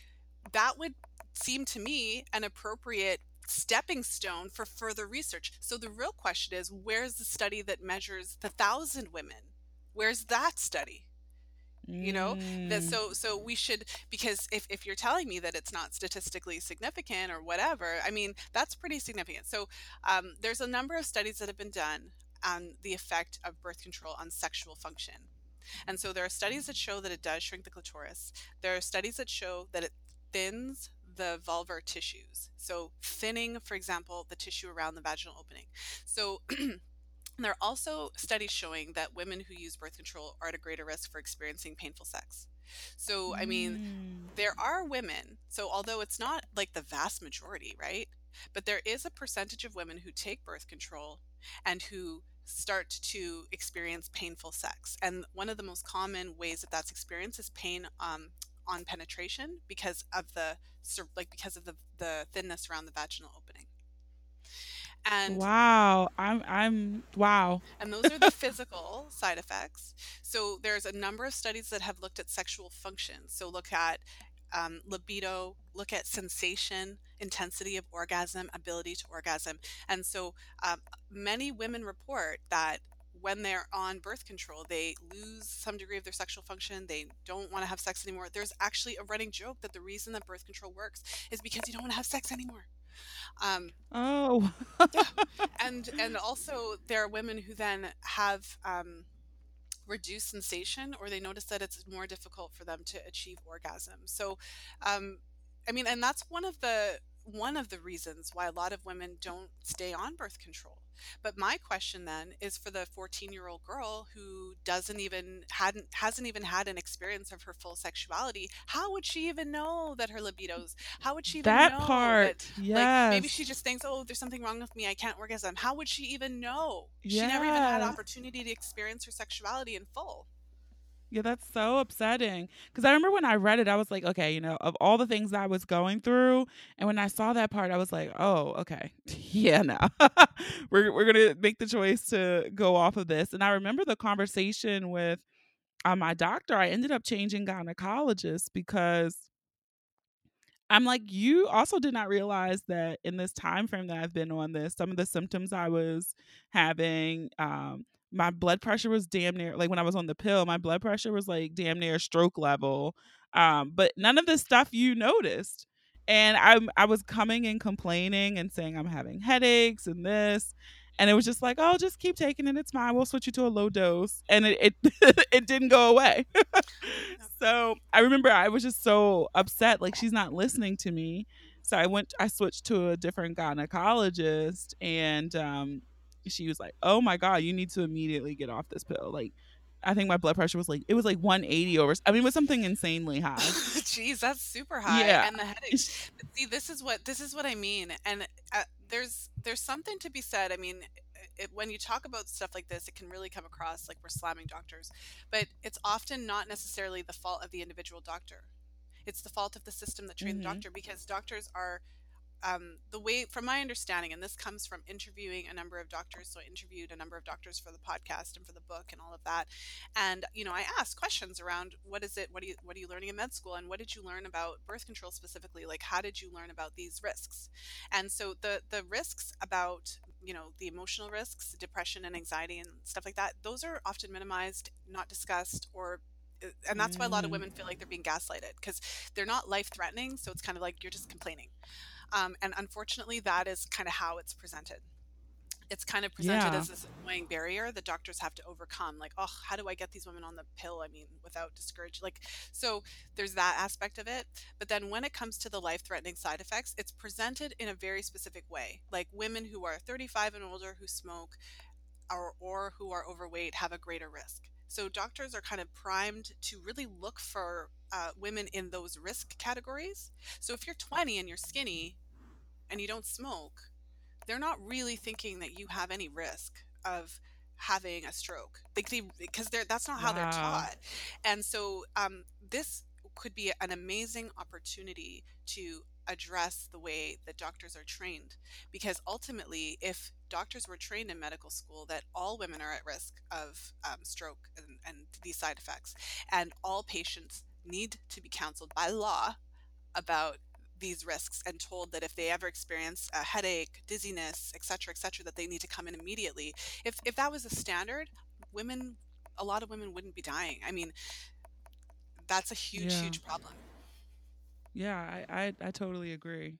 that would seem to me an appropriate stepping stone for further research. So the real question is, where's the study that measures the thousand women? Where's that study? You know that Mm. so so we should because if, if you're telling me that it's not statistically significant or whatever i mean that's pretty significant. So um, there's a number of studies that have been done on the effect of birth control on sexual function. And so there are studies that show that it does shrink the clitoris. There are studies that show that it thins the vulvar tissues. So thinning for example the tissue around the vaginal opening. So there are also studies showing that women who use birth control are at a greater risk for experiencing painful sex. So, I mean, Mm. there are women, so although it's not like the vast majority, right? But there is a percentage of women who take birth control and who start to experience painful sex. And one of the most common ways that that's experienced is pain um, on penetration because of the like because of the, the thinness around the vaginal opening. And Wow. I'm I'm wow. And those are the physical side effects. So there's a number of studies that have looked at sexual function. So look at um, libido, look at sensation, intensity of orgasm, ability to orgasm. And so um, many women report that when they're on birth control, they lose some degree of their sexual function. They don't want to have sex anymore. There's actually a running joke that the reason that birth control works is because you don't want to have sex anymore. Um, Oh. yeah. And and also there are women who then have um, reduced sensation or they notice that it's more difficult for them to achieve orgasm. So um, i mean and that's one of the one of the reasons why a lot of women don't stay on birth control but my question then is for the 14 year old girl who doesn't even hadn't hasn't even had an experience of her full sexuality how would she even know that her mm. libido's how would she even that know part. that like maybe she just thinks, "Oh, there's something wrong with me. I can't orgasm." How would she even know? She never even had opportunity to experience her sexuality in full. Yeah, that's so upsetting. Because I remember when I read it, I was like, okay, you know, of all the things I was going through, and when I saw that part, I was like, oh, okay, yeah, no, we're we're gonna make the choice to go off of this. And I remember the conversation with uh, my doctor. I ended up changing gynecologists because I'm like, you also did not realize that in this time frame that I've been on this, some of the symptoms I was having, um, my blood pressure was damn near like when I was on the pill, my blood pressure was like damn near stroke level. Um, but none of the stuff you noticed. And I I was coming and complaining and saying I'm having headaches and this. And it was just like, oh, just keep taking it. It's fine. We'll switch you to a low dose. And it it, it didn't go away. so I remember I was just so upset, like she's not listening to me. So I went, I switched to a different gynecologist, and um, she was like, "Oh my god, you need to immediately get off this pill." Like, I think my blood pressure was like it was like 180 over. I mean, it was something insanely high. Jeez, that's super high. Yeah. And the headaches. But see, this is what this is what I mean. And uh, there's there's something to be said. I mean, it, when you talk about stuff like this, it can really come across like we're slamming doctors, but it's often not necessarily the fault of the individual doctor. It's the fault of the system that trained the Mhm. doctor because doctors are um, the way, from my understanding, and this comes from interviewing a number of doctors. So I interviewed a number of doctors for the podcast and for the book and all of that. And you know, I asked questions around what is it, what are you, what are you learning in med school, and what did you learn about birth control specifically? Like, how did you learn about these risks? And so the the risks about you know the emotional risks, depression and anxiety and stuff like that, those are often minimized, not discussed, or uh, and that's why a lot of women feel like they're being gaslighted because they're not life threatening. So it's kind of like you're just complaining. Um, and unfortunately, that is kind of how it's presented. it's kind of presented Yeah. as this annoying barrier that doctors have to overcome like oh how do i get these women on the pill i mean without discourage like so there's that aspect of it but then when it comes to the life threatening side effects it's presented in a very specific way like women who are 35 and older who smoke or, or who are overweight have a greater risk so doctors are kind of primed to really look for uh, women in those risk categories. So if you're 20 and you're skinny and you don't smoke they're not really thinking that you have any risk of having a stroke. Like they because they're that's not how they're taught. And so um, this could be an amazing opportunity to address the way that doctors are trained because ultimately if doctors were trained in medical school that all women are at risk of um, stroke and, and these side effects and all patients need to be counseled by law about these risks and told that if they ever experience a headache, dizziness, etc., etc., that they need to come in immediately. If if that was a standard, women, a lot of women wouldn't be dying. I mean, that's a huge, Yeah. huge problem. Yeah, I, I I totally agree.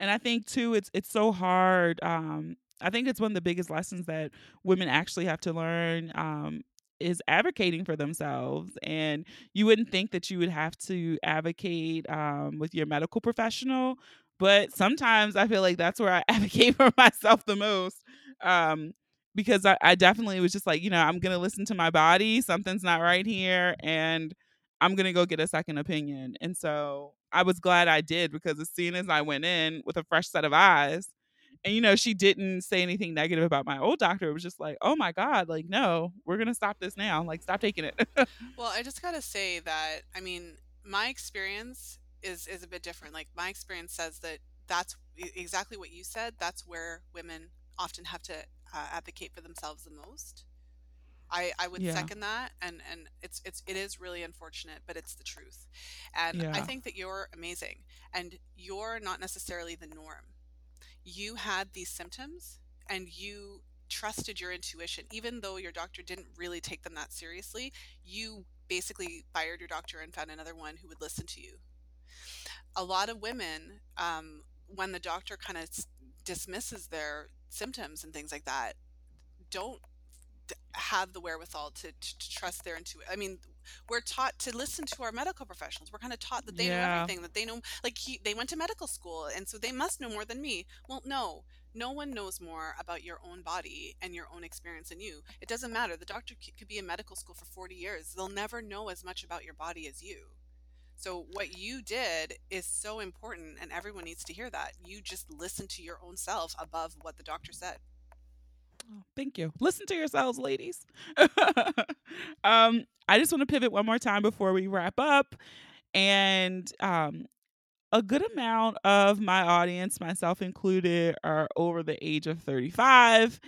And I think too it's it's so hard. Um I think it's one of the biggest lessons that women actually have to learn um is advocating for themselves and you wouldn't think that you would have to advocate um with your medical professional, but sometimes I feel like that's where I advocate for myself the most. Um because I, I definitely was just like, you know, I'm gonna listen to my body, something's not right here, and I'm gonna go get a second opinion. And so I was glad I did because as soon as I went in with a fresh set of eyes, and you know, she didn't say anything negative about my old doctor. It was just like, oh my God, like, no, we're gonna stop this now. Like, stop taking it. Well, I just gotta say that I mean, my experience is is a bit different. Like my experience says that that's exactly what you said. That's where women often have to uh, advocate for themselves the most. I, I would yeah, second that and and it's it's it is really unfortunate but it's the truth. And i think that you're amazing and you're not necessarily the norm. You had these symptoms and you trusted your intuition. Even though your doctor didn't really take them that seriously you basically fired your doctor and found another one who would listen to you. A lot of women um, when the doctor kind of dismisses their symptoms and things like that don't have the wherewithal to, to, to trust their intuition. I mean, we're taught to listen to our medical professionals. We're kind of taught that they know yeah. everything, that they know, like he, they went to medical school, and so they must know more than me. Well, no, no one knows more about your own body and your own experience than you. It doesn't matter. The doctor c- could be in medical school for 40 years. They'll never know as much about your body as you. So what you did is so important, and everyone needs to hear that. You just listen to your own self above what the doctor said. Oh, thank you. Listen to yourselves, ladies. um, I just want to pivot one more time before we wrap up. And um, a good amount of my audience, myself included, are over the age of 35.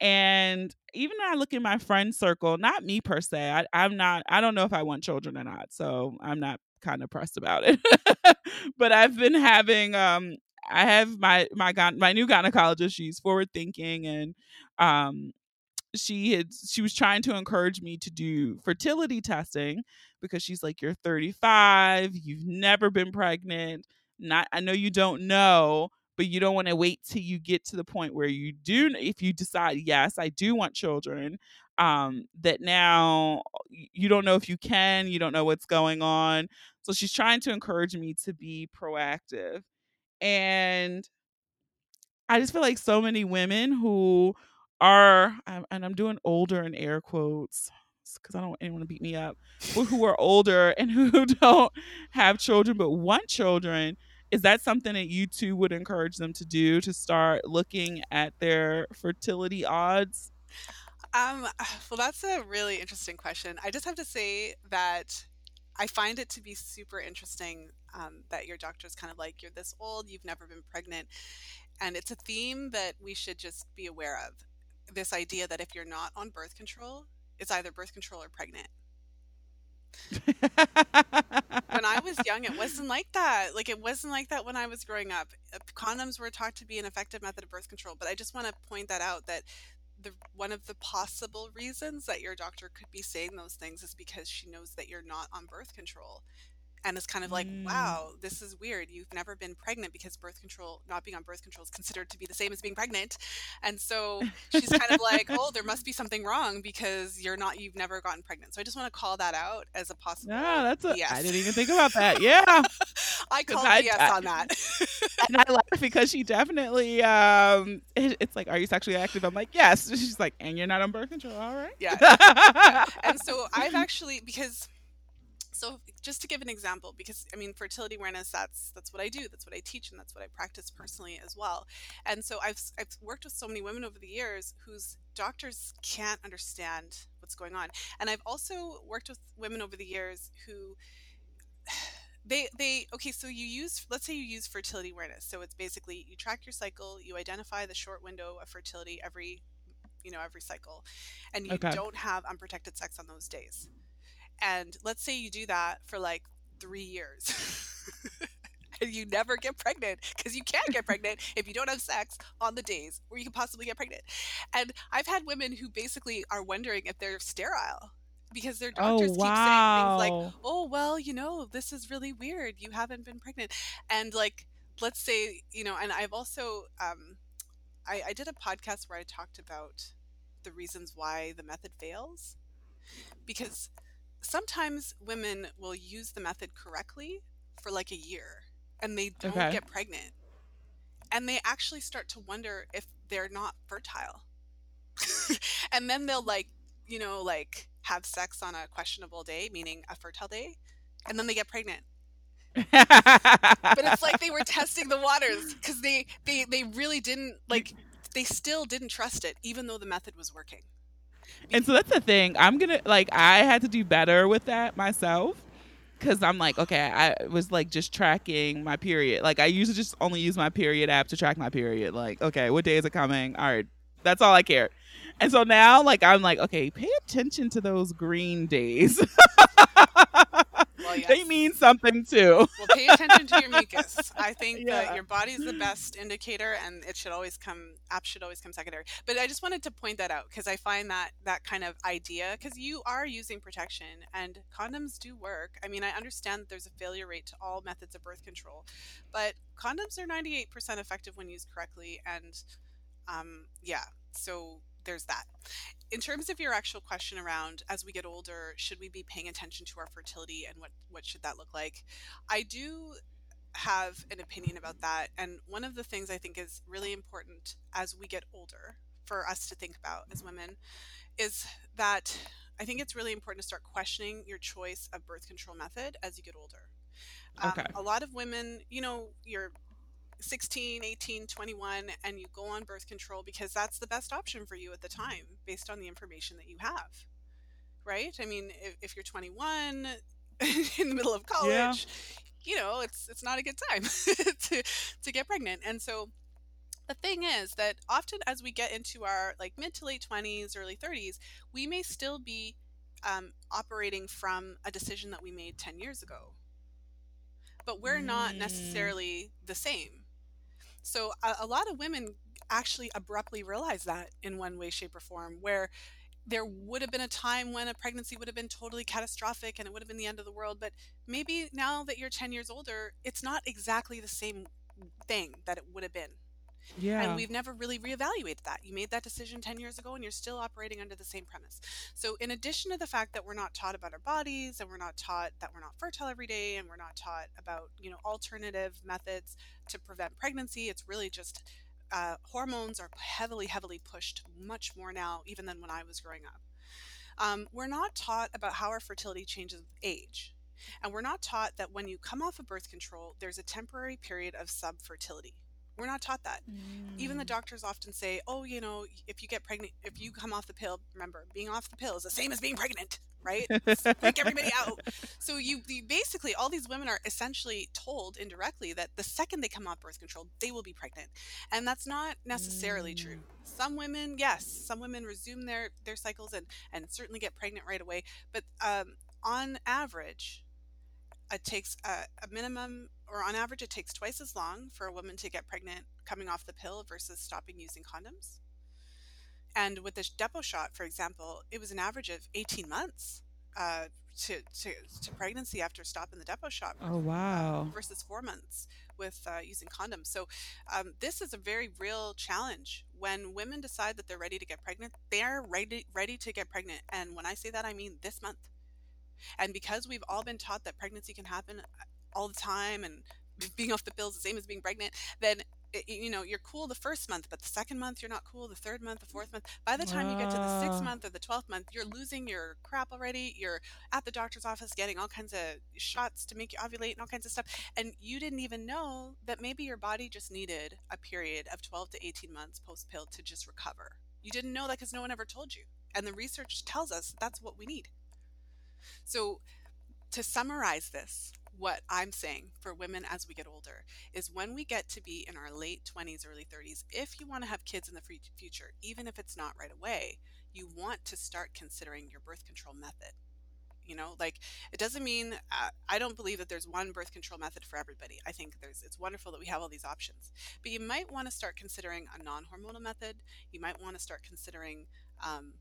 And even when I look in my friend circle, not me per se, I, I'm not, I don't know if I want children or not. So I'm not kind of pressed about it. but I've been having, um, I have my my my new gynecologist. She's forward thinking, and um, she had she was trying to encourage me to do fertility testing because she's like you're 35 you've never been pregnant not i know you don't know but you don't want to wait till you get to the point where you do if you decide yes i do want children um that now you don't know if you can you don't know what's going on so she's trying to encourage me to be proactive and I just feel like so many women who are, um, and I'm doing older in air quotes because I don't want anyone to beat me up, who are older and who don't have children but want children. Is that something that you two would encourage them to do to start looking at their fertility odds? Um, well, that's a really interesting question. I just have to say that I find it to be super interesting um, that your doctor's kind of like, you're this old, you've never been pregnant. And it's a theme that we should just be aware of. This idea that if you're not on birth control, it's either birth control or pregnant. When I was young, it wasn't like that. Like, it wasn't like that when I was growing up. Uh, Condoms were taught to be an effective method of birth control, but I just want to point that out that the one of the possible reasons that your doctor could be saying those things is because she knows that you're not on birth control and it's kind of like, mm. wow, this is weird. You've never been pregnant because birth control, not being on birth control, is considered to be the same as being pregnant. And so she's kind of like, oh, there must be something wrong because you're not, you've never gotten pregnant. So I just want to call that out as a possible. Yeah, that's a, yes. I didn't even think about that. Yeah. I call I, BS I, on that. and I laugh because she definitely, um, it, it's like, are you sexually active? I'm like, yes. She's like, and you're not on birth control. All right. Yeah. And so I've actually, because so just to give an example because i mean fertility awareness that's that's what i do that's what i teach and that's what i practice personally as well. And so i've i've worked with so many women over the years whose doctors can't understand what's going on. And i've also worked with women over the years who they they okay so you use let's say you use fertility awareness. So it's basically you track your cycle you identify the short window of fertility every you know every cycle and you okay. don't have unprotected sex on those days and let's say you do that for like three years. and you never get pregnant because you can't get pregnant if you don't have sex on the days where you can possibly get pregnant. And I've had women who basically are wondering if they're sterile because their oh, doctors oh, wow. keep saying things like, "Oh, well, you know, this is really weird. You haven't been pregnant." And like, let's say, you know, and I've also, um, I, I did a podcast where I talked about the reasons why the method fails because sometimes women will use the method correctly for like a year and they don't okay. get pregnant. And they actually start to wonder if they're not fertile. and then they'll like, you know, like have sex on a questionable day, meaning a fertile day, and then they get pregnant. but it's like they were testing the waters because they, they they really didn't like they still didn't trust it even though the method was working and so that's the thing. I'm gonna like I had to do better with that myself because I'm like, okay, I was like just tracking my period. Like I to just only use my period app to track my period. Like, okay, what day is it coming? All right, that's all I care. And so now, like, I'm like, okay, pay attention to those green days. Well, yes. They mean something too. well, pay attention to your mucus. I think yeah. that your body's the best indicator, and it should always come. Apps should always come secondary. But I just wanted to point that out because I find that that kind of idea because you are using protection and condoms do work. I mean, I understand that there's a failure rate to all methods of birth control, but condoms are 98% effective when used correctly, and um, yeah, so there's that. In terms of your actual question around as we get older, should we be paying attention to our fertility and what what should that look like? I do have an opinion about that and one of the things I think is really important as we get older for us to think about as women is that I think it's really important to start questioning your choice of birth control method as you get older. Um, okay. Um, a lot of women, you know, you're 16, 18, 21, and you go on birth control because that's the best option for you at the time based on the information that you have. Right? I mean, if, if you're 21 in the middle of college, yeah. you know, it's it's not a good time to to get pregnant. And so the thing is that often as we get into our like mid to late 20s, early 30s, we may still be um, operating from a decision that we made 10 years ago. But we're mm. not necessarily the same so a, a lot of women actually abruptly realize that in one way, shape, or form, where there would have been a time when a pregnancy would have been totally catastrophic and it would have been the end of the world. But maybe now that you're 10 years older, it's not exactly the same thing that it would have been. Yeah. And we've never really reevaluated that. You made that decision 10 years ago and you're still operating under the same premise. So, in addition to the fact that we're not taught about our bodies and we're not taught that we're not fertile every day and we're not taught about, you know, alternative methods to prevent pregnancy, it's really just uh, hormones are heavily, heavily pushed much more now, even than when I was growing up. Um, we're not taught about how our fertility changes with age. And we're not taught that when you come off of birth control, there's a temporary period of subfertility. We're not taught that. Mm. Even the mm. doctors often say, "Oh, you know, if you get pregnant, if you come off the pill, remember, being off the pill is the same as being pregnant, right? Freak everybody out." So you, you, basically all these women are essentially told indirectly that the second they come off birth control, they will be pregnant, and that's not necessarily mm. true. Some women, yes, some women resume their their cycles and and certainly get pregnant right away, but um, on average, it takes a, a minimum or on average, it takes twice as long for a woman to get pregnant coming off the pill versus stopping using condoms. And with the Depo shot, for example, it was an average of 18 months uh, to, to, to pregnancy after stopping the Depo shot. Oh wow! Uh, versus four months with uh, using condoms. So um, this is a very real challenge. When women decide that they're ready to get pregnant, they're ready ready to get pregnant. And when I say that, I mean this month. And because we've all been taught that pregnancy can happen all the time and being off the pills the same as being pregnant, then you know you're cool the first month but the second month you're not cool the third month the fourth month. By the time you get to the sixth month or the 12th month you're losing your crap already you're at the doctor's office getting all kinds of shots to make you ovulate and all kinds of stuff and you didn't even know that maybe your body just needed a period of 12 to 18 months post pill to just recover. You didn't know that because no one ever told you and the research tells us that's what we need. So to summarize this what I'm saying for women as we get older is when we get to be in our late 20s, early 30s, if you want to have kids in the future, even if it's not right away, you want to start considering your birth control method. You know, like it doesn't mean uh, I don't believe that there's one birth control method for everybody. I think there's it's wonderful that we have all these options, but you might want to start considering a non-hormonal method. You might want to start considering um,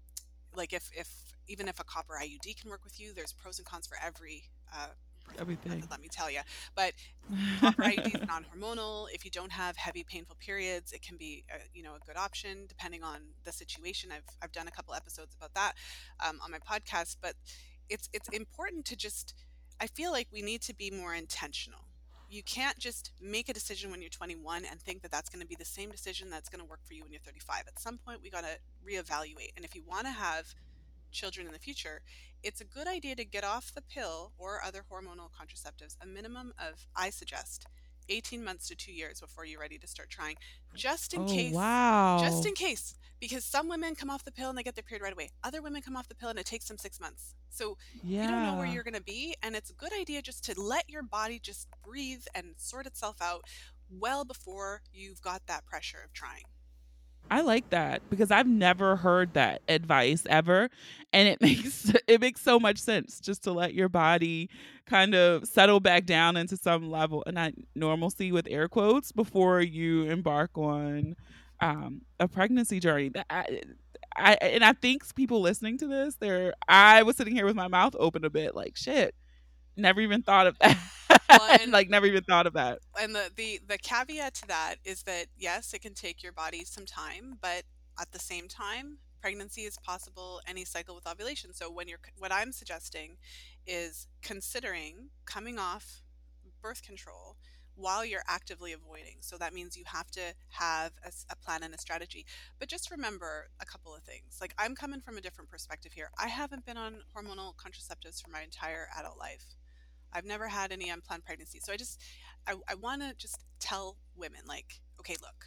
like if if even if a copper IUD can work with you, there's pros and cons for every uh, everything. Let me tell you. But copper IUD is non-hormonal. If you don't have heavy, painful periods, it can be a, you know a good option depending on the situation. I've I've done a couple episodes about that um, on my podcast. But it's it's important to just. I feel like we need to be more intentional. You can't just make a decision when you're 21 and think that that's going to be the same decision that's going to work for you when you're 35. At some point, we got to reevaluate. And if you want to have children in the future, it's a good idea to get off the pill or other hormonal contraceptives a minimum of, I suggest, 18 months to two years before you're ready to start trying, just in oh, case. Wow. Just in case. Because some women come off the pill and they get their period right away. Other women come off the pill and it takes them six months. So yeah. you don't know where you're going to be. And it's a good idea just to let your body just breathe and sort itself out well before you've got that pressure of trying. I like that because I've never heard that advice ever and it makes it makes so much sense just to let your body kind of settle back down into some level and not normalcy with air quotes before you embark on um, a pregnancy journey. I, I and I think people listening to this, they're I was sitting here with my mouth open a bit like shit. Never even thought of that. Well, and, like never even thought of that. And the, the the caveat to that is that yes, it can take your body some time, but at the same time, pregnancy is possible any cycle with ovulation. So when you're what I'm suggesting is considering coming off birth control while you're actively avoiding. So that means you have to have a, a, plan and a strategy. But just remember a couple of things. Like I'm coming from a different perspective here. I haven't been on hormonal contraceptives for my entire adult life. I've never had any unplanned pregnancy. So I just, I, I want to just tell women, like, okay, look,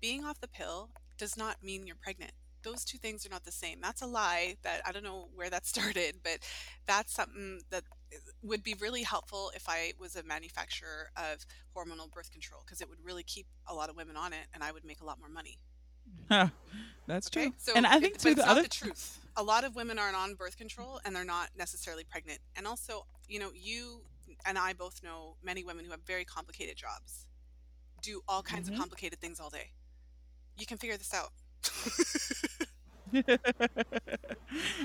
being off the pill does not mean you're pregnant. Those two things are not the same. That's a lie that I don't know where that started, but that's something that uh, would be really helpful if I was a manufacturer of hormonal birth control because it would really keep a lot of women on it and I would make a lot more money. That's okay? true. So, and I think it, too the other the truth. A lot of women aren't on birth control and they're not necessarily pregnant. And also, you know, you and I both know many women who have very complicated jobs, do all kinds mm-hmm. of complicated things all day. You can figure this out.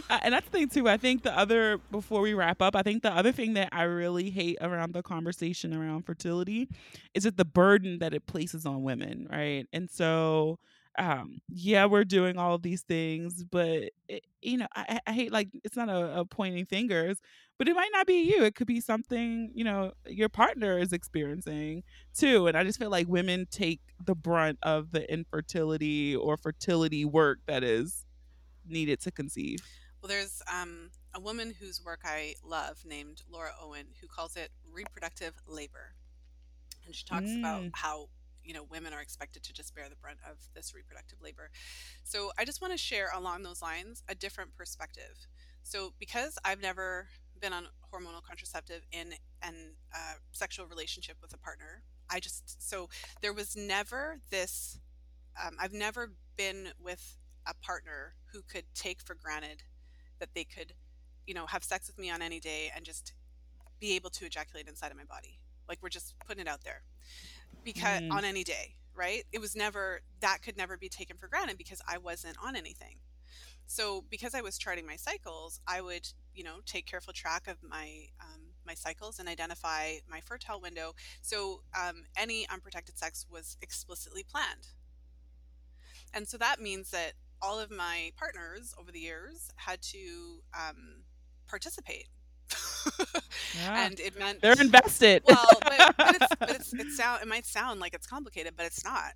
and that's the thing too. I think the other before we wrap up, I think the other thing that I really hate around the conversation around fertility is that the burden that it places on women, right? And so um yeah we're doing all these things but it, you know I, I, hate like it's not a, a, pointing fingers but it might not be you it could be something you know your partner is experiencing too and i just feel like women take the brunt of the infertility or fertility work that is needed to conceive. Well there's um a woman whose work i love named laura owen who calls it reproductive labor and she talks mm. about how you know women are expected to just bear the brunt of this reproductive labor. So i just want to share along those lines a different perspective. So because i've never been on hormonal contraceptive in an uh, sexual relationship with a partner i just so there was never this um, i've never been with a partner who could take for granted that they could you know have sex with me on any day and just be able to ejaculate inside of my body like we're just putting it out there because mm. on any day, right? It was never that could never be taken for granted because I wasn't on anything. So because I was charting my cycles, I would, you know, take careful track of my um, my cycles and identify my fertile window. So um, any unprotected sex was explicitly planned. And so that means that all of my partners over the years had to um, participate. Yeah. and it meant They're invested. well, but, but, it's, but it's, it sound it might sound like it's complicated, but it's not.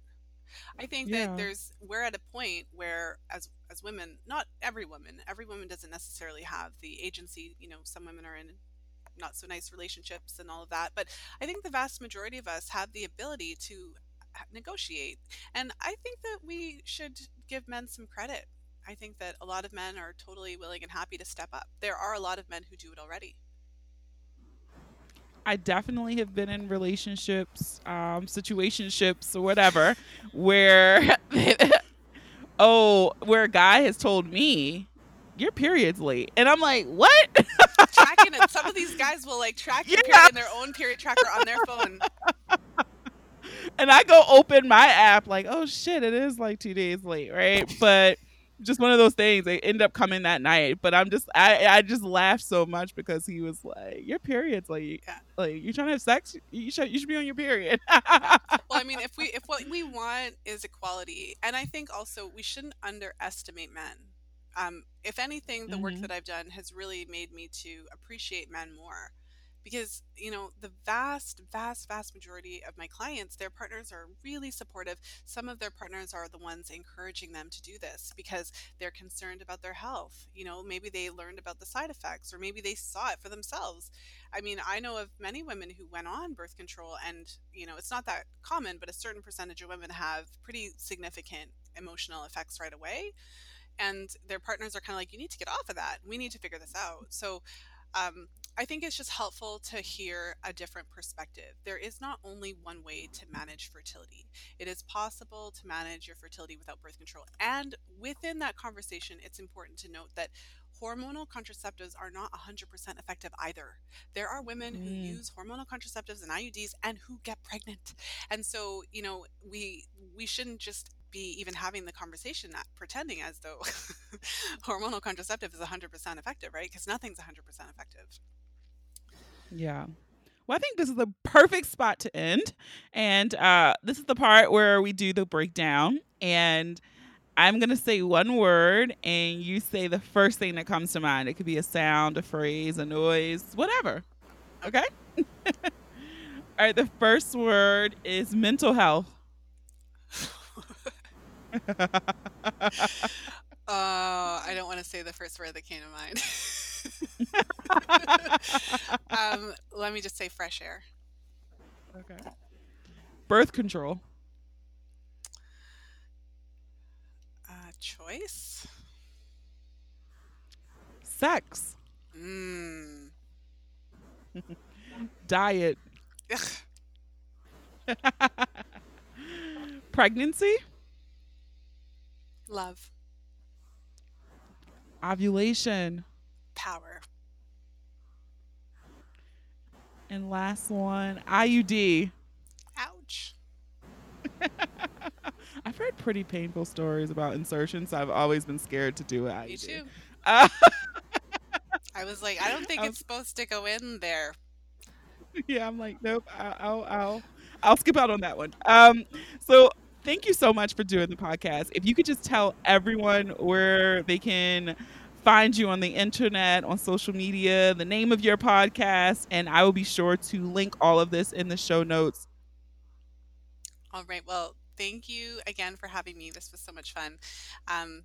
I think Yeah. that there's we're at a point where as as women, not every woman, every woman doesn't necessarily have the agency. You know, some women are in not so nice relationships and all of that, but I think the vast majority of us have the ability to negotiate, and I think that we should give men some credit. I think that a lot of men are totally willing and happy to step up. There are a lot of men who do it already. I definitely have been in relationships, um, situationships, or whatever, where oh, where a guy has told me your period's late, and I'm like, what? Tracking it. Some of these guys will like track your Yeah. period in their own period tracker on their phone. and I go open my app, like, oh shit, it is like two days late, right? But just one of those things. They end up coming that night, but I'm just, I, I just laughed so much because he was like, your period's like like you're trying to have sex, you should, you should be on your period. Well, I mean, if we if what we want is equality, and I think also we shouldn't underestimate men. Um, if anything, the work Mhm. that I've done has really made me to appreciate men more, because you know the vast, vast, vast majority of my clients, their partners are really supportive. Some of their partners are the ones encouraging them to do this because they're concerned about their health. You know, maybe they learned about the side effects, or maybe they saw it for themselves. I mean, I know of many women who went on birth control, and you know, it's not that common, but a certain percentage of women have pretty significant emotional effects right away. And their partners are kind of like, you need to get off of that. We need to figure this out. So, um, I think it's just helpful to hear a different perspective. There is not only one way to manage fertility. It is possible to manage your fertility without birth control. And within that conversation, it's important to note that hormonal contraceptives are not 100% effective either. There are women who Mm. use hormonal contraceptives and IUDs and who get pregnant. And so, you know, we we shouldn't just be even having the conversation that pretending as though hormonal contraceptive is 100% effective, right? Because nothing's 100% effective. Yeah. Well, I think this is the perfect spot to end. And uh, this is the part where we do the breakdown. And I'm going to say one word, and you say the first thing that comes to mind. It could be a sound, a phrase, a noise, whatever. Okay? All right. The first word is mental health. Uh, I don't want to say the first word that came to mind. um, let me just say fresh air. okay. Birth control. Uh, choice. Sex. Mm. Diet. Ugh. Pregnancy. Love. Ovulation. Power. And last one, IUD. Ouch. I've heard pretty painful stories about insertions. So I've always been scared to do it. Me too. Uh, I was like, I don't think I it's supposed to go in there. yeah, I'm like, nope. I'll, I'll, I'll, I'll skip out on that one. Um, so thank you so much for doing the podcast. If you could just tell everyone where they can find you on the internet, on social media, the name of your podcast, and I will be sure to link all of this in the show notes. All right. Well, thank you again for having me. This was so much fun. Um,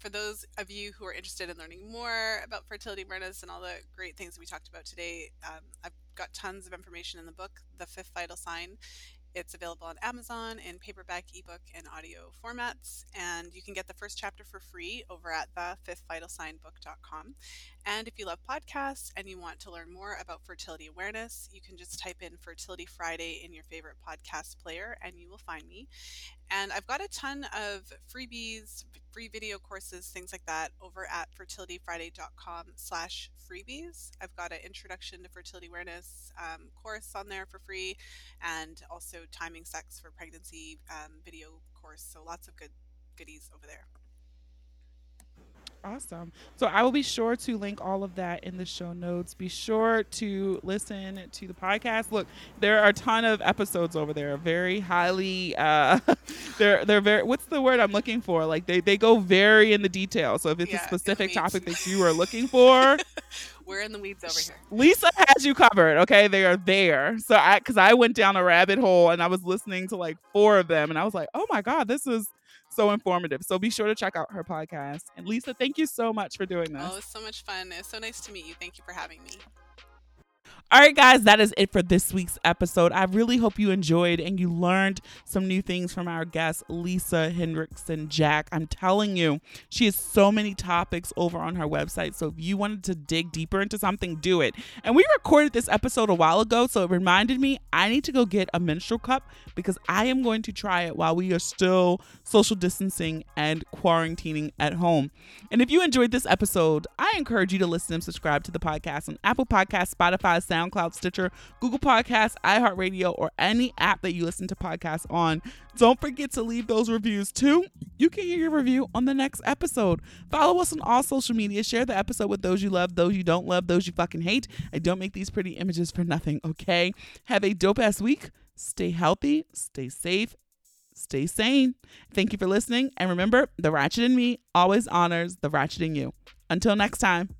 for those of you who are interested in learning more about fertility awareness and all the great things we talked about today, um, I've got tons of information in the book, The Fifth Vital Sign. It's available on Amazon in paperback, ebook, and audio formats. And you can get the first chapter for free over at thefifthvitalsignbook.com. And if you love podcasts and you want to learn more about fertility awareness, you can just type in Fertility Friday in your favorite podcast player and you will find me. And I've got a ton of freebies, free video courses, things like that over at fertilityfriday.com slash freebies. I've got an introduction to fertility awareness um, course on there for free and also timing sex for pregnancy um, video course. So lots of good goodies over there. Awesome. So I will be sure to link all of that in the show notes. Be sure to listen to the podcast. Look, there are a ton of episodes over there. Very highly uh they're they're very what's the word I'm looking for? Like they, they go very in the detail. So if it's Yeah, a specific topic that you are looking for, We're in the weeds over here. Lisa has you covered. Okay, they are there. So I, because I went down a rabbit hole and I was listening to like four of them, and I was like, oh my god, this is so informative. So be sure to check out her podcast. And Lisa, thank you so much for doing this. Oh, it was so much fun. It was so nice to meet you. Thank you for having me. All right, guys, that is it for this week's episode. I really hope you enjoyed and you learned some new things from our guest, Lisa Hendrickson Jack. I'm telling you, she has so many topics over on her website. So if you wanted to dig deeper into something, do it. And we recorded this episode a while ago, so it reminded me I need to go get a menstrual cup because I am going to try it while we are still social distancing and quarantining at home. And if you enjoyed this episode, I encourage you to listen and subscribe to the podcast on Apple Podcasts, Spotify, SoundCloud, Stitcher, Google Podcasts, iHeartRadio, or any app that you listen to podcasts on. Don't forget to leave those reviews too. You can hear your review on the next episode. Follow us on all social media. Share the episode with those you love, those you don't love, those you fucking hate. I don't make these pretty images for nothing, okay? Have a dope ass week. Stay healthy, stay safe, stay sane. Thank you for listening. And remember, the ratchet in me always honors the ratchet in you. Until next time.